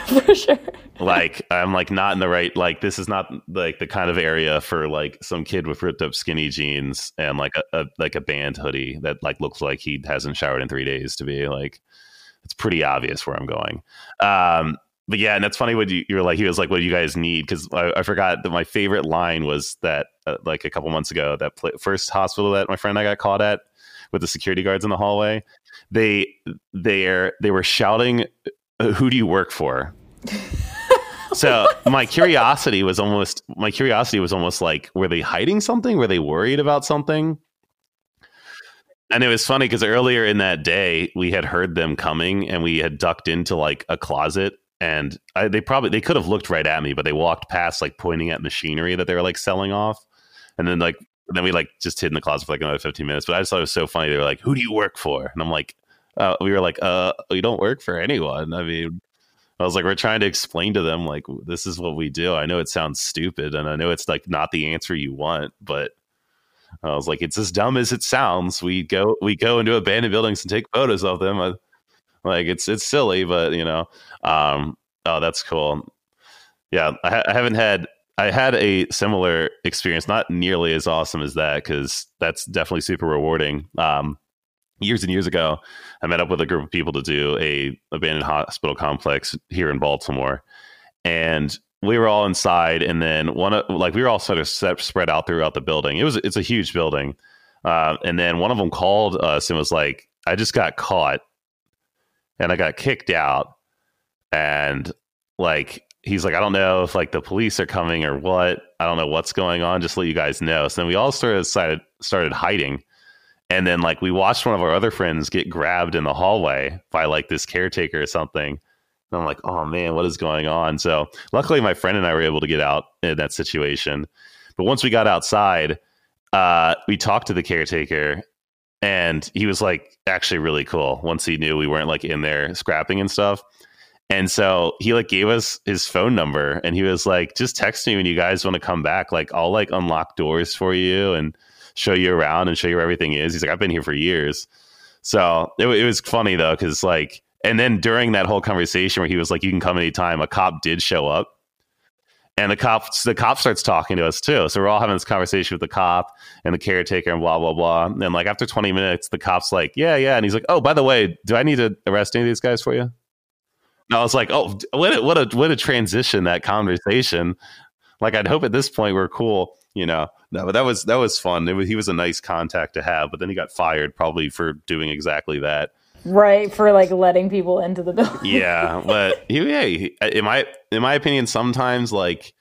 S1: For sure.
S2: Like i'm like not in the right like this is not like the kind of area for like some kid with ripped up skinny jeans and like a, a like a band hoodie that like looks like he hasn't showered in three days to be like it's pretty obvious where i'm going. Um but yeah and that's funny what you, you were like he was like what do you guys need? Because I, I forgot that my favorite line was that uh, like a couple months ago that pla first hospital that my friend and i got caught at with the security guards in the hallway they they they were shouting "Uh, who do you work for? So my curiosity was almost my curiosity was almost like were they hiding something? Were they worried about something and it was funny because earlier in that day we had heard them coming and we had ducked into like a closet and I, they probably they could have looked right at me but they walked past like pointing at machinery that they were like selling off. And then like then we like just hid in the closet for like another 15 minutes. But i just thought it was so funny. They were like who do you work for? And i'm like uh, we were like uh we don't work for anyone. I mean I was like, we're trying to explain to them, like, this is what we do. I know it sounds stupid and I know it's like not the answer you want, but I was like, it's as dumb as it sounds. We go, we go into abandoned buildings and take photos of them. I, like, it's, it's silly, but you know, um, oh, that's cool. Yeah. I, ha- I haven't had, I had a similar experience, not nearly as awesome as that, because that's definitely super rewarding. Um, years and years ago, I met up with a group of people to do a abandoned hospital complex here in Baltimore, and we were all inside. And then one of like we were all sort of set, spread out throughout the building. It was it's a huge building, uh, and then one of them called us and was like, "I just got caught, and I got kicked out, and like." He's like, I don't know if like the police are coming or what. I don't know what's going on. Just let you guys know. So then we all started decided, started hiding and then like we watched one of our other friends get grabbed in the hallway by like this caretaker or something. And I'm like, oh man, what is going on? So luckily my friend and I were able to get out in that situation. But once we got outside, uh, we talked to the caretaker and he was like actually really cool once he knew we weren't like in there scrapping and stuff. And so he like gave us his phone number and he was like, just text me when you guys want to come back. Like I'll like unlock doors for you and show you around and show you where everything is. He's like, I've been here for years. So it, it was funny though, because like, and then during that whole conversation where he was like, you can come anytime, a cop did show up. And the cop, the cop starts talking to us too. So we're all having this conversation with the cop and the caretaker and blah blah blah. And then like after 20 minutes, the cop's like, "Yeah, yeah," and he's like, "Oh, by the way, do I need to arrest any of these guys for you?" And I was like, "Oh, what a, what a what a transition that conversation." Like I'd hope at this point we're cool, you know. No, but that was that was fun. Was, he was a nice contact to have, but then he got fired probably for doing exactly that.
S1: Right for like letting people into the building
S2: Yeah, but yeah, in my in my opinion, sometimes like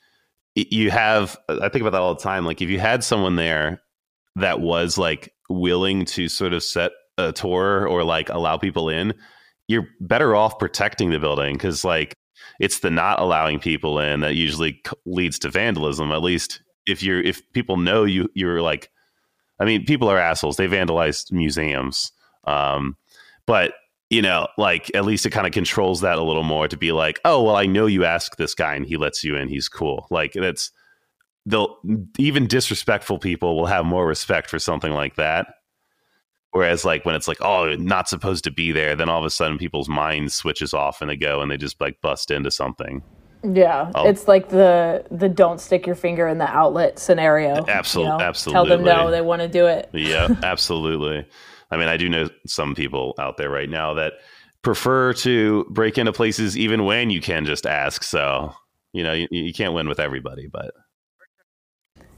S2: you have. I think about that all the time. Like if you had someone there that was like willing to sort of set a tour or like allow people in, you're better off protecting the building because like it's the not allowing people in that usually leads to vandalism. At least if you're if people know you you're like, I mean, people are assholes. They vandalized museums, um, but you know, like at least it kind of controls that a little more to be like, oh well, I know you ask this guy and he lets you in. He's cool. Like that's they'll even disrespectful people will have more respect for something like that. Whereas like when it's like, oh, not supposed to be there, then all of a sudden people's minds switches off and they go and they just like bust into something.
S1: Yeah,
S2: Oh.
S1: it's like the the don't stick your finger in the outlet scenario.
S2: Absol-
S1: you know? Tell
S2: absolutely.
S1: them no, they want to do it.
S2: Yeah, absolutely. I mean, I do know some people out there right now that prefer to break into places even when you can just ask. So, you know, you, you can't win with everybody, but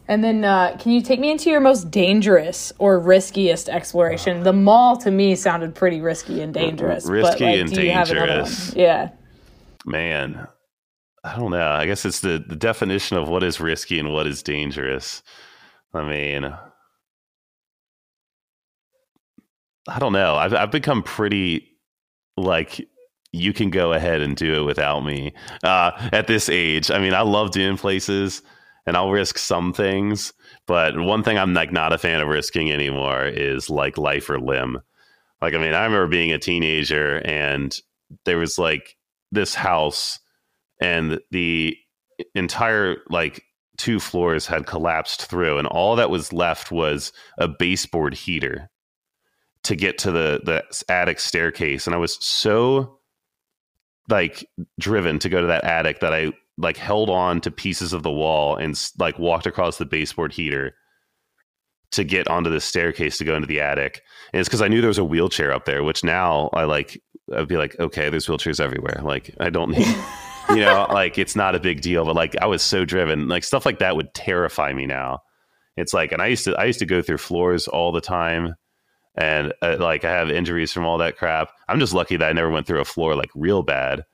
S1: And then, uh, can you take me into your most dangerous or riskiest exploration? The mall to me sounded pretty risky and dangerous.
S2: risky
S1: but, like,
S2: and
S1: you have another
S2: dangerous.
S1: Yeah.
S2: Man, I don't know. I guess it's the, the definition of what is risky and what is dangerous. I mean, I don't know. I've I've become pretty like you can go ahead and do it without me uh, at this age. I mean, I love doing places and I'll risk some things, but one thing I'm like not a fan of risking anymore is like life or limb. Like, I mean, I remember being a teenager and there was like this house and the entire like two floors had collapsed through and all that was left was a baseboard heater to get to the the attic staircase and i was so like driven to go to that attic that i like held on to pieces of the wall and like walked across the baseboard heater to get onto the staircase to go into the attic. And it's because i knew there was a wheelchair up there which now i like i'd be like okay there's wheelchairs everywhere. Like i don't need you know like it's not a big deal but like i was so driven. Like stuff like that would terrify me now. It's like and i used to i used to go through floors all the time and uh, like i have injuries from all that crap i'm just lucky that i never went through a floor like real bad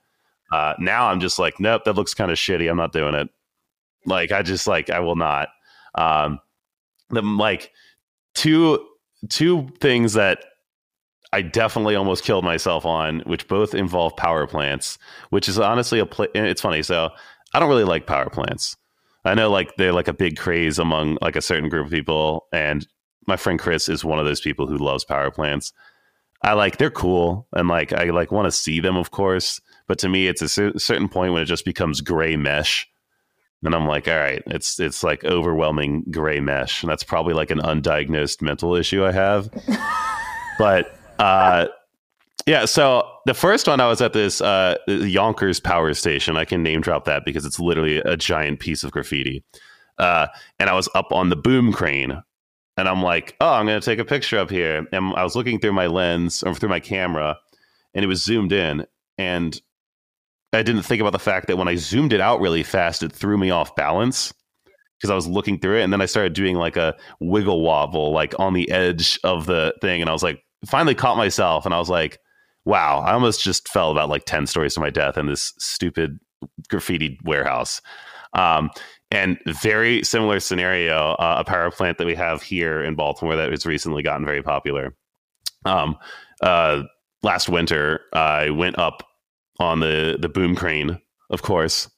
S2: uh, now i'm just like nope that looks kind of shitty i'm not doing it like i just like i will not um the like two two things that I definitely almost killed myself on, which both involve power plants, which is honestly a pla It's funny. So I don't really like power plants. I know like they're like a big craze among like a certain group of people, and my friend Chris is one of those people who loves power plants. I like they're cool, and like I like want to see them, of course. But to me, it's a certain point when it just becomes gray mesh, and I'm like, all right, it's it's like overwhelming gray mesh, and that's probably like an undiagnosed mental issue I have. but uh, yeah, so the first one I was at this uh, Yonkers Power Station. I can name drop that because it's literally a giant piece of graffiti. Uh, and I was up on the boom crane, and I'm like, oh, I'm going to take a picture up here. And I was looking through my lens or through my camera, and it was zoomed in, and I didn't think about the fact that when I zoomed it out really fast, it threw me off balance because I was looking through it, and then I started doing like a wiggle wobble, like on the edge of the thing, and I was like, finally caught myself, and I was like, wow, I almost just fell about like ten stories to my death in this stupid graffiti warehouse. Um, and very similar scenario, uh, a power plant that we have here in Baltimore that has recently gotten very popular. Um, uh, last winter, I went up on the the boom crane, of course,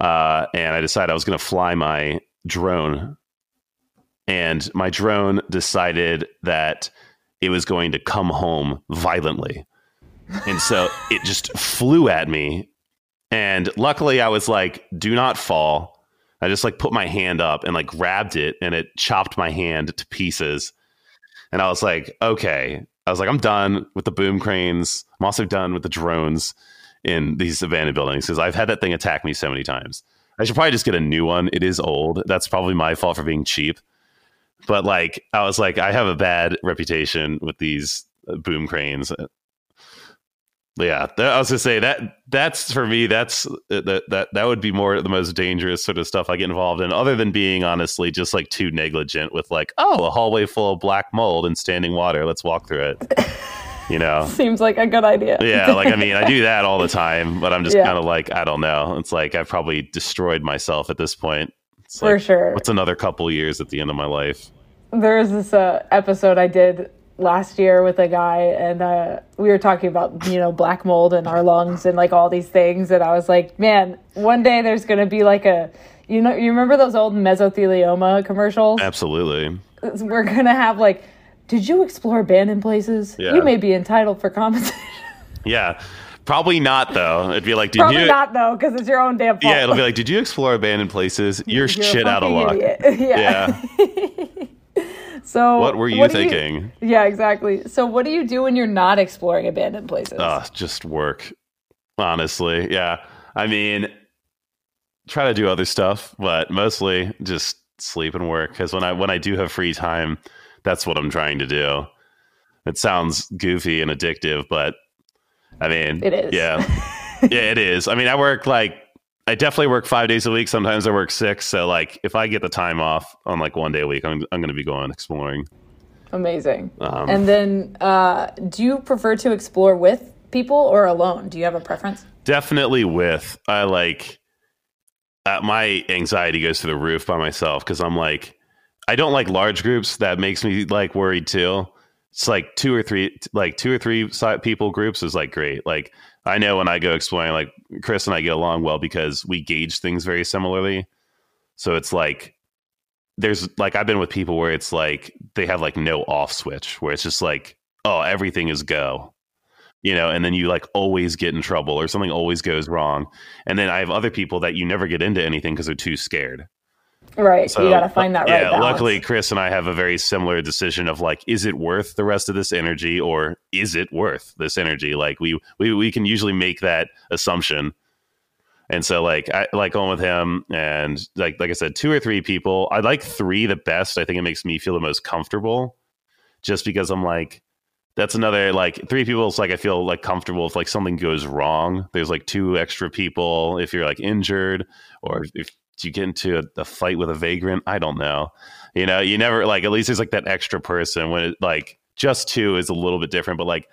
S2: uh, and I decided I was going to fly my drone, and my drone decided that it was going to come home violently, and so it just flew at me. And luckily, I was like, "Do not fall." I just like put my hand up and like grabbed it, and it chopped my hand to pieces. And I was like, "Okay." I was like, "I'm done with the boom cranes. I'm also done with the drones." in these abandoned buildings because I've had that thing attack me so many times. I should probably just get a new one. It is old. That's probably my fault for being cheap. But like, I was like, I have a bad reputation with these uh, boom cranes. Yeah, that, I was gonna say that that's for me. That's uh, that that that would be more the most dangerous sort of stuff I get involved in. Other than being honestly just like too negligent with like, oh, a hallway full of black mold and standing water. Let's walk through it. You know,
S1: Seems like a good idea.
S2: yeah, like I mean, I do that all the time, but I'm just
S1: Yeah.
S2: kind of like, I don't know. It's like I've probably destroyed myself at this point. It's
S1: For
S2: like,
S1: sure.
S2: What's another couple years at the end of my life?
S1: There is this uh, episode I did last year with a guy, and uh, we were talking about you know black mold in our lungs and like all these things, and I was like, man, one day there's gonna be like a you know you remember those old mesothelioma commercials?
S2: Absolutely.
S1: We're gonna have like, did you explore abandoned places?
S2: Yeah.
S1: You may be entitled for compensation.
S2: Yeah. Probably not though. It'd be like, did
S1: Probably
S2: you?
S1: not though, because it's your own damn fault.
S2: Yeah, it'll be like, did you explore abandoned places? You're,
S1: You're
S2: shit out of luck.
S1: idiot. yeah.
S2: Yeah.
S1: So
S2: What were you
S1: do
S2: thinking?
S1: yeah, exactly. So what do you do when you're not exploring abandoned places?
S2: Uh, just work. Honestly, yeah. I mean, try to do other stuff, but mostly just sleep and work. Because when I when I do have free time, that's what I'm trying to do. It sounds goofy and addictive, but I mean,
S1: It is.
S2: Yeah, yeah, it is. I mean, I work like I definitely work five days a week. Sometimes I work six. So like if I get the time off on like one day a week, I'm I'm going to be going exploring.
S1: Amazing. Um, and then, uh, do you prefer to explore with people or alone? Do you have a preference?
S2: Definitely with. I like. Uh, my anxiety goes to the roof by myself because I'm like, I don't like large groups. That makes me like worried too. It's like two or three, like two or three people groups is like great. Like I know when I go exploring, like Chris and I get along well because we gauge things very similarly. So it's like there's like I've been with people where it's like they have like no off switch where it's just like oh everything is go you know and then you like always get in trouble or something always goes wrong and then I have other people that you never get into anything because they're too scared
S1: right so you got to find that right yeah balance.
S2: luckily Chris and I have a very similar decision of like is it worth the rest of this energy or is it worth this energy like we we we can usually make that assumption and so like I like going with him and like like I said, two or three people. I like three the best. I think it makes me feel the most comfortable just because I'm like that's another like three people It's like I feel like comfortable if like something goes wrong. There's like two extra people if you're like injured or if you get into a, a fight with a vagrant. I don't know. You know, you never like at least there's like that extra person when it like just two is a little bit different, but like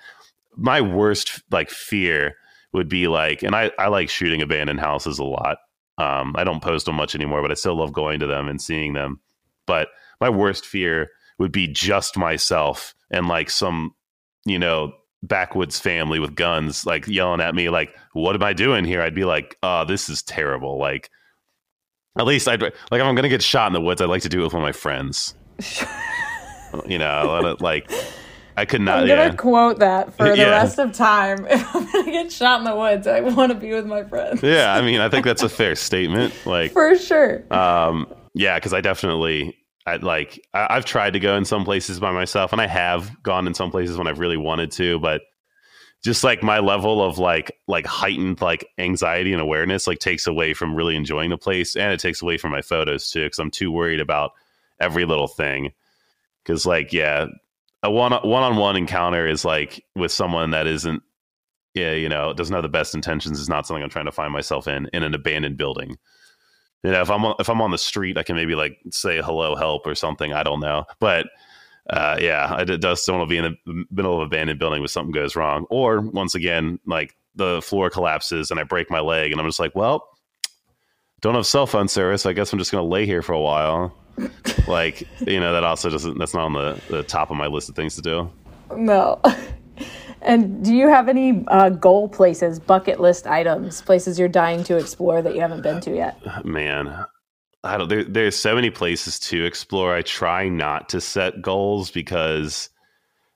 S2: my worst like fear would be like, and I, I like shooting abandoned houses a lot. Um, I don't post them much anymore, but I still love going to them and seeing them. But my worst fear would be just myself and like some, you know, backwoods family with guns like yelling at me like what am i doing here i'd be like oh this is terrible like at least i'd like if i'm gonna get shot in the woods i'd like to do it with one of my friends you know like I could not.
S1: I'm gonna yeah. quote that for the yeah. rest of time. If I'm gonna get shot in the woods, I want to be with my friends.
S2: yeah, I mean, I think that's a fair statement. Like
S1: for sure.
S2: Um, yeah, because I definitely, I like, I, I've tried to go in some places by myself, and I have gone in some places when I've really wanted to, but just like my level of like like heightened like anxiety and awareness like takes away from really enjoying the place, and it takes away from my photos too, because I'm too worried about every little thing. Because like, yeah, a one one on one encounter is like with someone that isn't yeah you know doesn't have the best intentions is not something I'm trying to find myself in in an abandoned building. You know, if I'm on, if I'm on the street, I can maybe like say hello, help, or something. I don't know, but uh, yeah, I did, just don't want to be in the middle of an abandoned building when something goes wrong, or once again, like the floor collapses and I break my leg, and I'm just like, well, don't have cell phone service. I guess I'm just going to lay here for a while. Like you know that also doesn't that's not on the, the top of my list of things to do.
S1: No and do you have any uh, goal places bucket list items places you're dying to explore that you haven't been to yet?
S2: Man i don't there, there's so many places to explore i try not to set goals because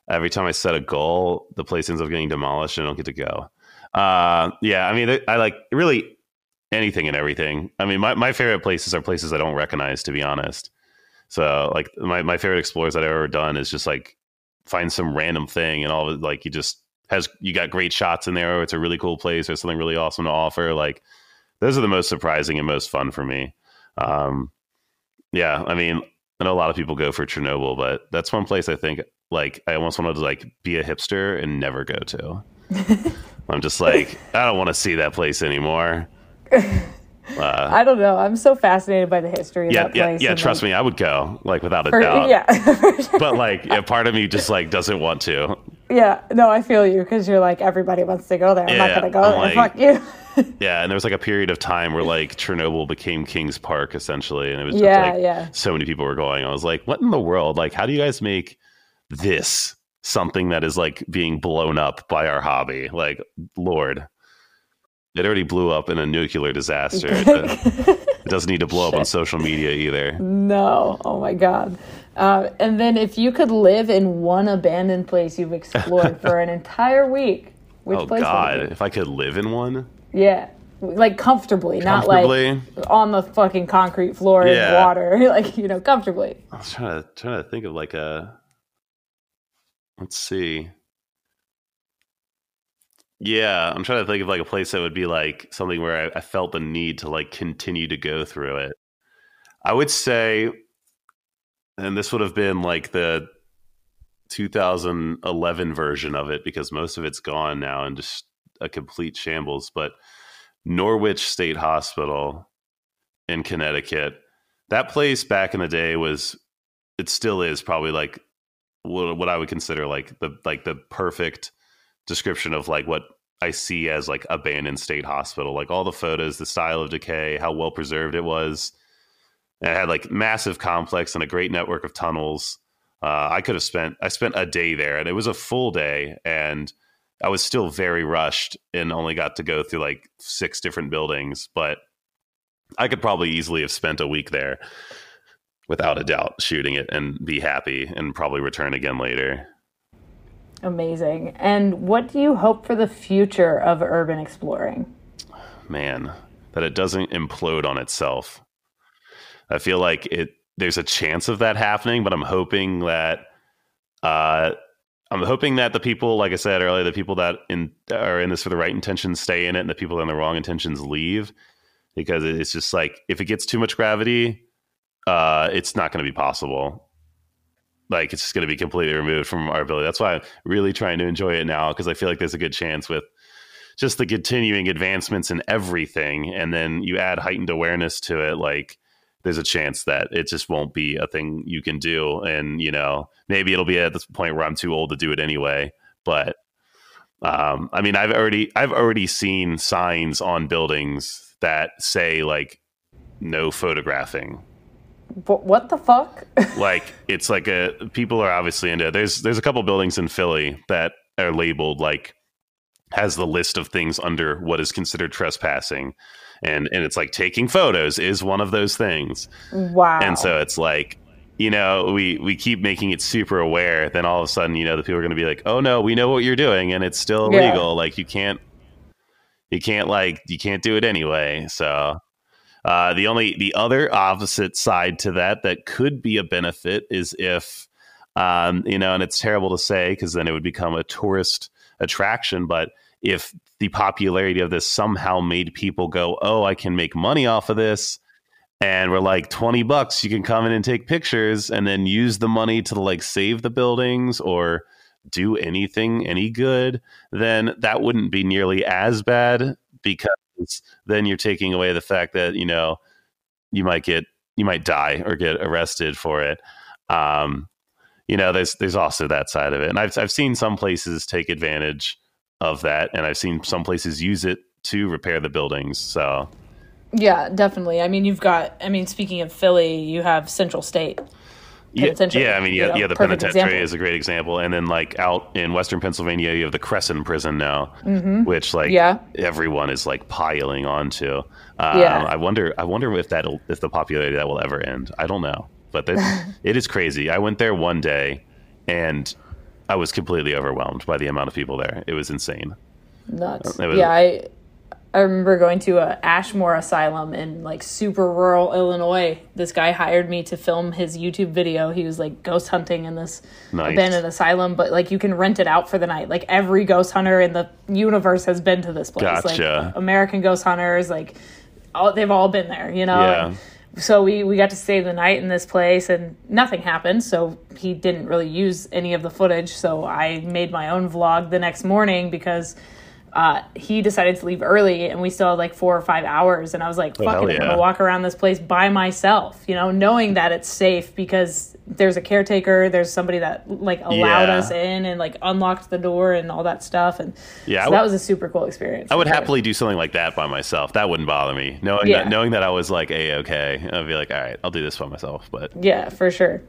S2: every time i set a goal the place ends up getting demolished and i don't get to go uh, yeah i mean i like really anything and everything. I mean, my, my favorite places are places I don't recognize, to be honest. So, like, my, my favorite explores that I've ever done is just like find some random thing and all of it, like, you just has, you got great shots in there, or it's a really cool place, or something really awesome to offer. Like, those are the most surprising and most fun for me. Um, yeah, I mean, I know a lot of people go for Chernobyl, but that's one place I think like I almost wanted to like be a hipster and never go to. I'm just like, I don't want to see that place anymore.
S1: Uh, I don't know. I'm so fascinated by the history of
S2: yeah,
S1: that place.
S2: Yeah, yeah. Trust like, me, I would go like without a for, doubt. Yeah, but like, yeah, part of me just like doesn't want to.
S1: Yeah, no, I feel you because you're like everybody wants to go there. I'm yeah, not gonna go I'm there. Like, Fuck you.
S2: yeah, and there was like a period of time where like Chernobyl became Kings Park essentially, and it was just yeah, like yeah. so many people were going. I was like, what in the world? Like, how do you guys make this something that is like being blown up by our hobby? Like, Lord. It already blew up in a nuclear disaster. it doesn't need to blow up on social media either.
S1: No. Oh my God. Uh, and then if you could live in one abandoned place you've explored for an entire week, which oh, place Oh God.
S2: If I could live in one?
S1: Yeah. Like comfortably, comfortably? not like on the fucking concrete floor yeah. in water. like, you know, comfortably.
S2: I was trying to trying to think of like a let's see. Yeah, I'm trying to think of like a place that would be like something where I, I, felt the need to like continue to go through it. I would say, and this would have been like the 2011 version of it because most of it's gone now and just a complete shambles. But Norwich State Hospital in Connecticut. That place back in the day was, it still is probably like what, what I would consider like the like the perfect description of like what I see as like abandoned state hospital. Like all the photos, the style of decay, how well preserved it was. It had like massive complex and a great network of tunnels. Uh, I could have spent I spent a day there, and it was a full day, and I was still very rushed and only got to go through like six different buildings. But I could probably easily have spent a week there without a doubt shooting it and be happy and probably return again later.
S1: Amazing. And what do you hope for the future of urban exploring?
S2: Man, that it doesn't implode on itself. I feel like it there's a chance of that happening, but I'm hoping that uh, I'm hoping that the people, like I said earlier, the people that in, are in this for the right intentions stay in it, and the people in the wrong intentions leave, because it's just like if it gets too much gravity, uh, it's not going to be possible. Like it's just going to be completely removed from our ability. That's why I'm really trying to enjoy it now because I feel like there's a good chance with just the continuing advancements in everything, and then you add heightened awareness to it, like there's a chance that it just won't be a thing you can do. And, you know, maybe it'll be at this point where I'm too old to do it anyway. But um, I mean, I've already I've already seen signs on buildings that say like no photographing.
S1: But what the fuck?
S2: like it's like a people are obviously into it. There's there's a couple buildings in Philly that are labeled like has the list of things under what is considered trespassing and and it's like taking photos is one of those things.
S1: Wow
S2: and so it's like you know we we keep making it super aware then all of a sudden you know the people are going to be like oh no we know what you're doing and it's still illegal. Yeah. like you can't you can't like you can't do it anyway. So uh, the only the other opposite side to that that could be a benefit is if um, you know and it's terrible to say because then it would become a tourist attraction but if the popularity of this somehow made people go, "Oh, I can make money off of this." And we're like 20 bucks, you can come in and take pictures and then use the money to like save the buildings or do anything any good, then that wouldn't be nearly as bad because then you're taking away the fact that, you know, you might get you might die or get arrested for it. Um, you know, there's there's also that side of it. And I've I've seen some places take advantage of that, and I've seen some places use it to repair the buildings. So,
S1: yeah, definitely. I mean, you've got. I mean, speaking of Philly, you have Central State.
S2: Yeah, yeah, I mean, yeah, you know, yeah. The penitentiary is a great example, and then like out in Western Pennsylvania, you have the Cresson Prison now, mm-hmm. which like yeah. everyone is like piling onto. Um, yeah. I wonder, I wonder if that if the popularity that will ever end. I don't know, but it is crazy. I went there one day, and I was completely overwhelmed by the amount of people there. It was insane.
S1: Nuts. Was, yeah, I I remember going to a Ashmore Asylum in like super rural Illinois. This guy hired me to film his YouTube video. He was like ghost hunting in this nice. abandoned asylum, but like you can rent it out for the night. Like every ghost hunter in the universe has been to this place.
S2: Gotcha.
S1: Like American ghost hunters, like all, they've all been there, you know? Yeah. And, so we, we got to stay the night in this place and nothing happened. So he didn't really use any of the footage. So i made my own vlog the next morning because uh, he decided to leave early and we still had like four or five hours. And i was like fuck oh, it yeah. i'm gonna walk around this place by myself you know knowing that it's safe because there's a caretaker there's somebody that like allowed yeah. us in and like unlocked the door and all that stuff and yeah so that was a super cool experience
S2: i would happily do something like that by myself that wouldn't bother me knowing yeah. that knowing that i was like a okay i'd be like all right i'll do this by myself but
S1: yeah for sure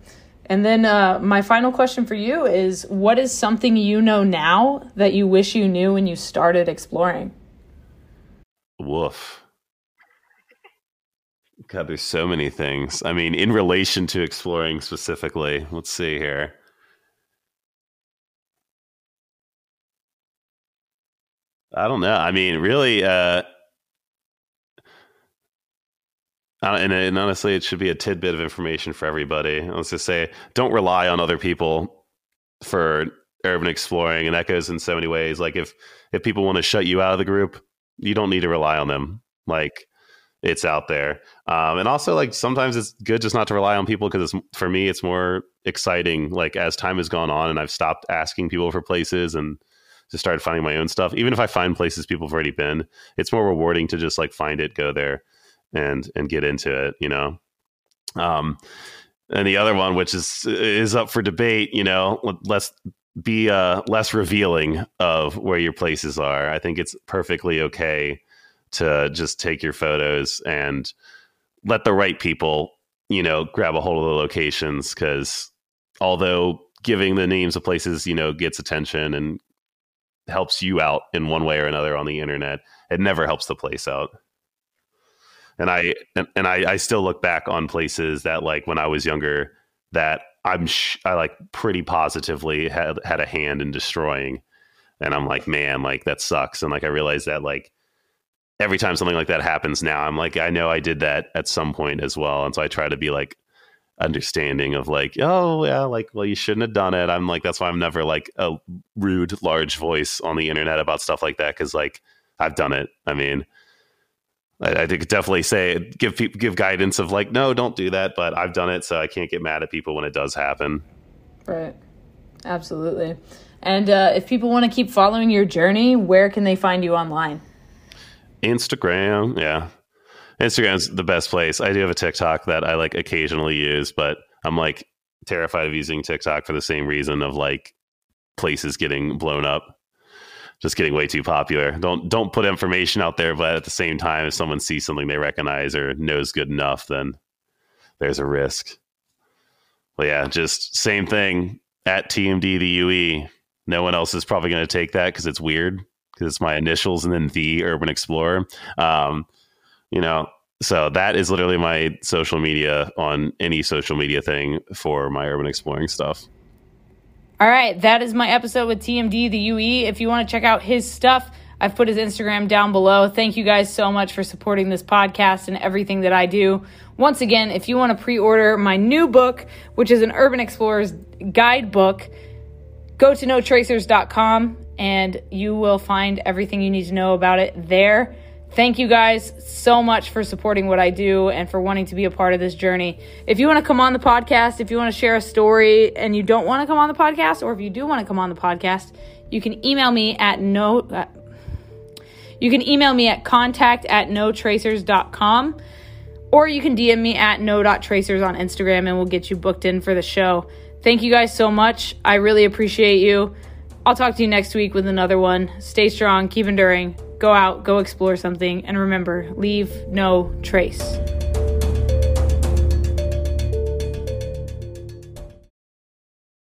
S1: and then uh, my final question for you is what is something you know now that you wish you knew when you started exploring?
S2: Woof. God, there's so many things. I mean, in relation to exploring specifically, let's see here. I don't know. I mean, really, uh, and, and, honestly, it should be a tidbit of information for everybody. Let's just say, don't rely on other people for urban exploring, and that goes in so many ways. Like if if people want to shut you out of the group, you don't need to rely on them. Like it's out there, um, and also like sometimes it's good just not to rely on people because for me it's more exciting. Like as time has gone on, and I've stopped asking people for places and just started finding my own stuff. Even if I find places people have already been, it's more rewarding to just like find it, go there, and and get into it. You know. Um, and the other one, which is is up for debate, you know, let's be uh, less revealing of where your places are. I think it's perfectly okay to just take your photos and let the right people, you know, grab a hold of the locations because although giving the names of places, you know, gets attention and helps you out in one way or another on the internet, it never helps the place out. And I and, and I, I still look back on places that like when I was younger that I'm sh- I like pretty positively had had a hand in destroying, and I'm like, man, like that sucks. And like I realize that like every time something like that happens now, I'm like, I know I did that at some point as well, and so I try to be like understanding of like, oh yeah, like well you shouldn't have done it. I'm like that's why I'm never like a rude large voice on the internet about stuff like that because like I've done it. I mean. I, I could definitely say give people give guidance of like, no, don't do that. But I've done it, so I can't get mad at people when it does happen.
S1: Right. Absolutely. And uh, if people want to keep following your journey, where can they find you online?
S2: Instagram, yeah. Instagram's the best place. I do have a TikTok that I like occasionally use, but I'm like terrified of using TikTok for the same reason of like places getting blown up just getting way too popular. Don't don't put information out there, but at the same time, if someone sees something they recognize or knows good enough, then there's a risk. But yeah, just same thing at TMD the UE. No one else is probably going to take that because it's weird because it's my initials and then the Urban Explorer. Um, you know, so that is literally my social media on any social media thing for my urban exploring stuff.
S1: All right, that is my episode with TMD, the UE. If you want to check out his stuff, I've put his Instagram down below. Thank you guys so much for supporting this podcast and everything that I do. Once again, if you want to pre order my new book, which is an Urban Explorer's guidebook, go to notracers.com and you will find everything you need to know about it there. Thank you guys so much for supporting what I do and for wanting to be a part of this journey. If you want to come on the podcast, if you want to share a story and you don't want to come on the podcast, or if you do want to come on the podcast, you can email me at no. Uh, you can email me at contact at notracers.com or you can DM me at no.tracers on Instagram and we'll get you booked in for the show. Thank you guys so much. I really appreciate you. I'll talk to you next week with another one. Stay strong, keep enduring go out, go explore something, and remember, leave no trace.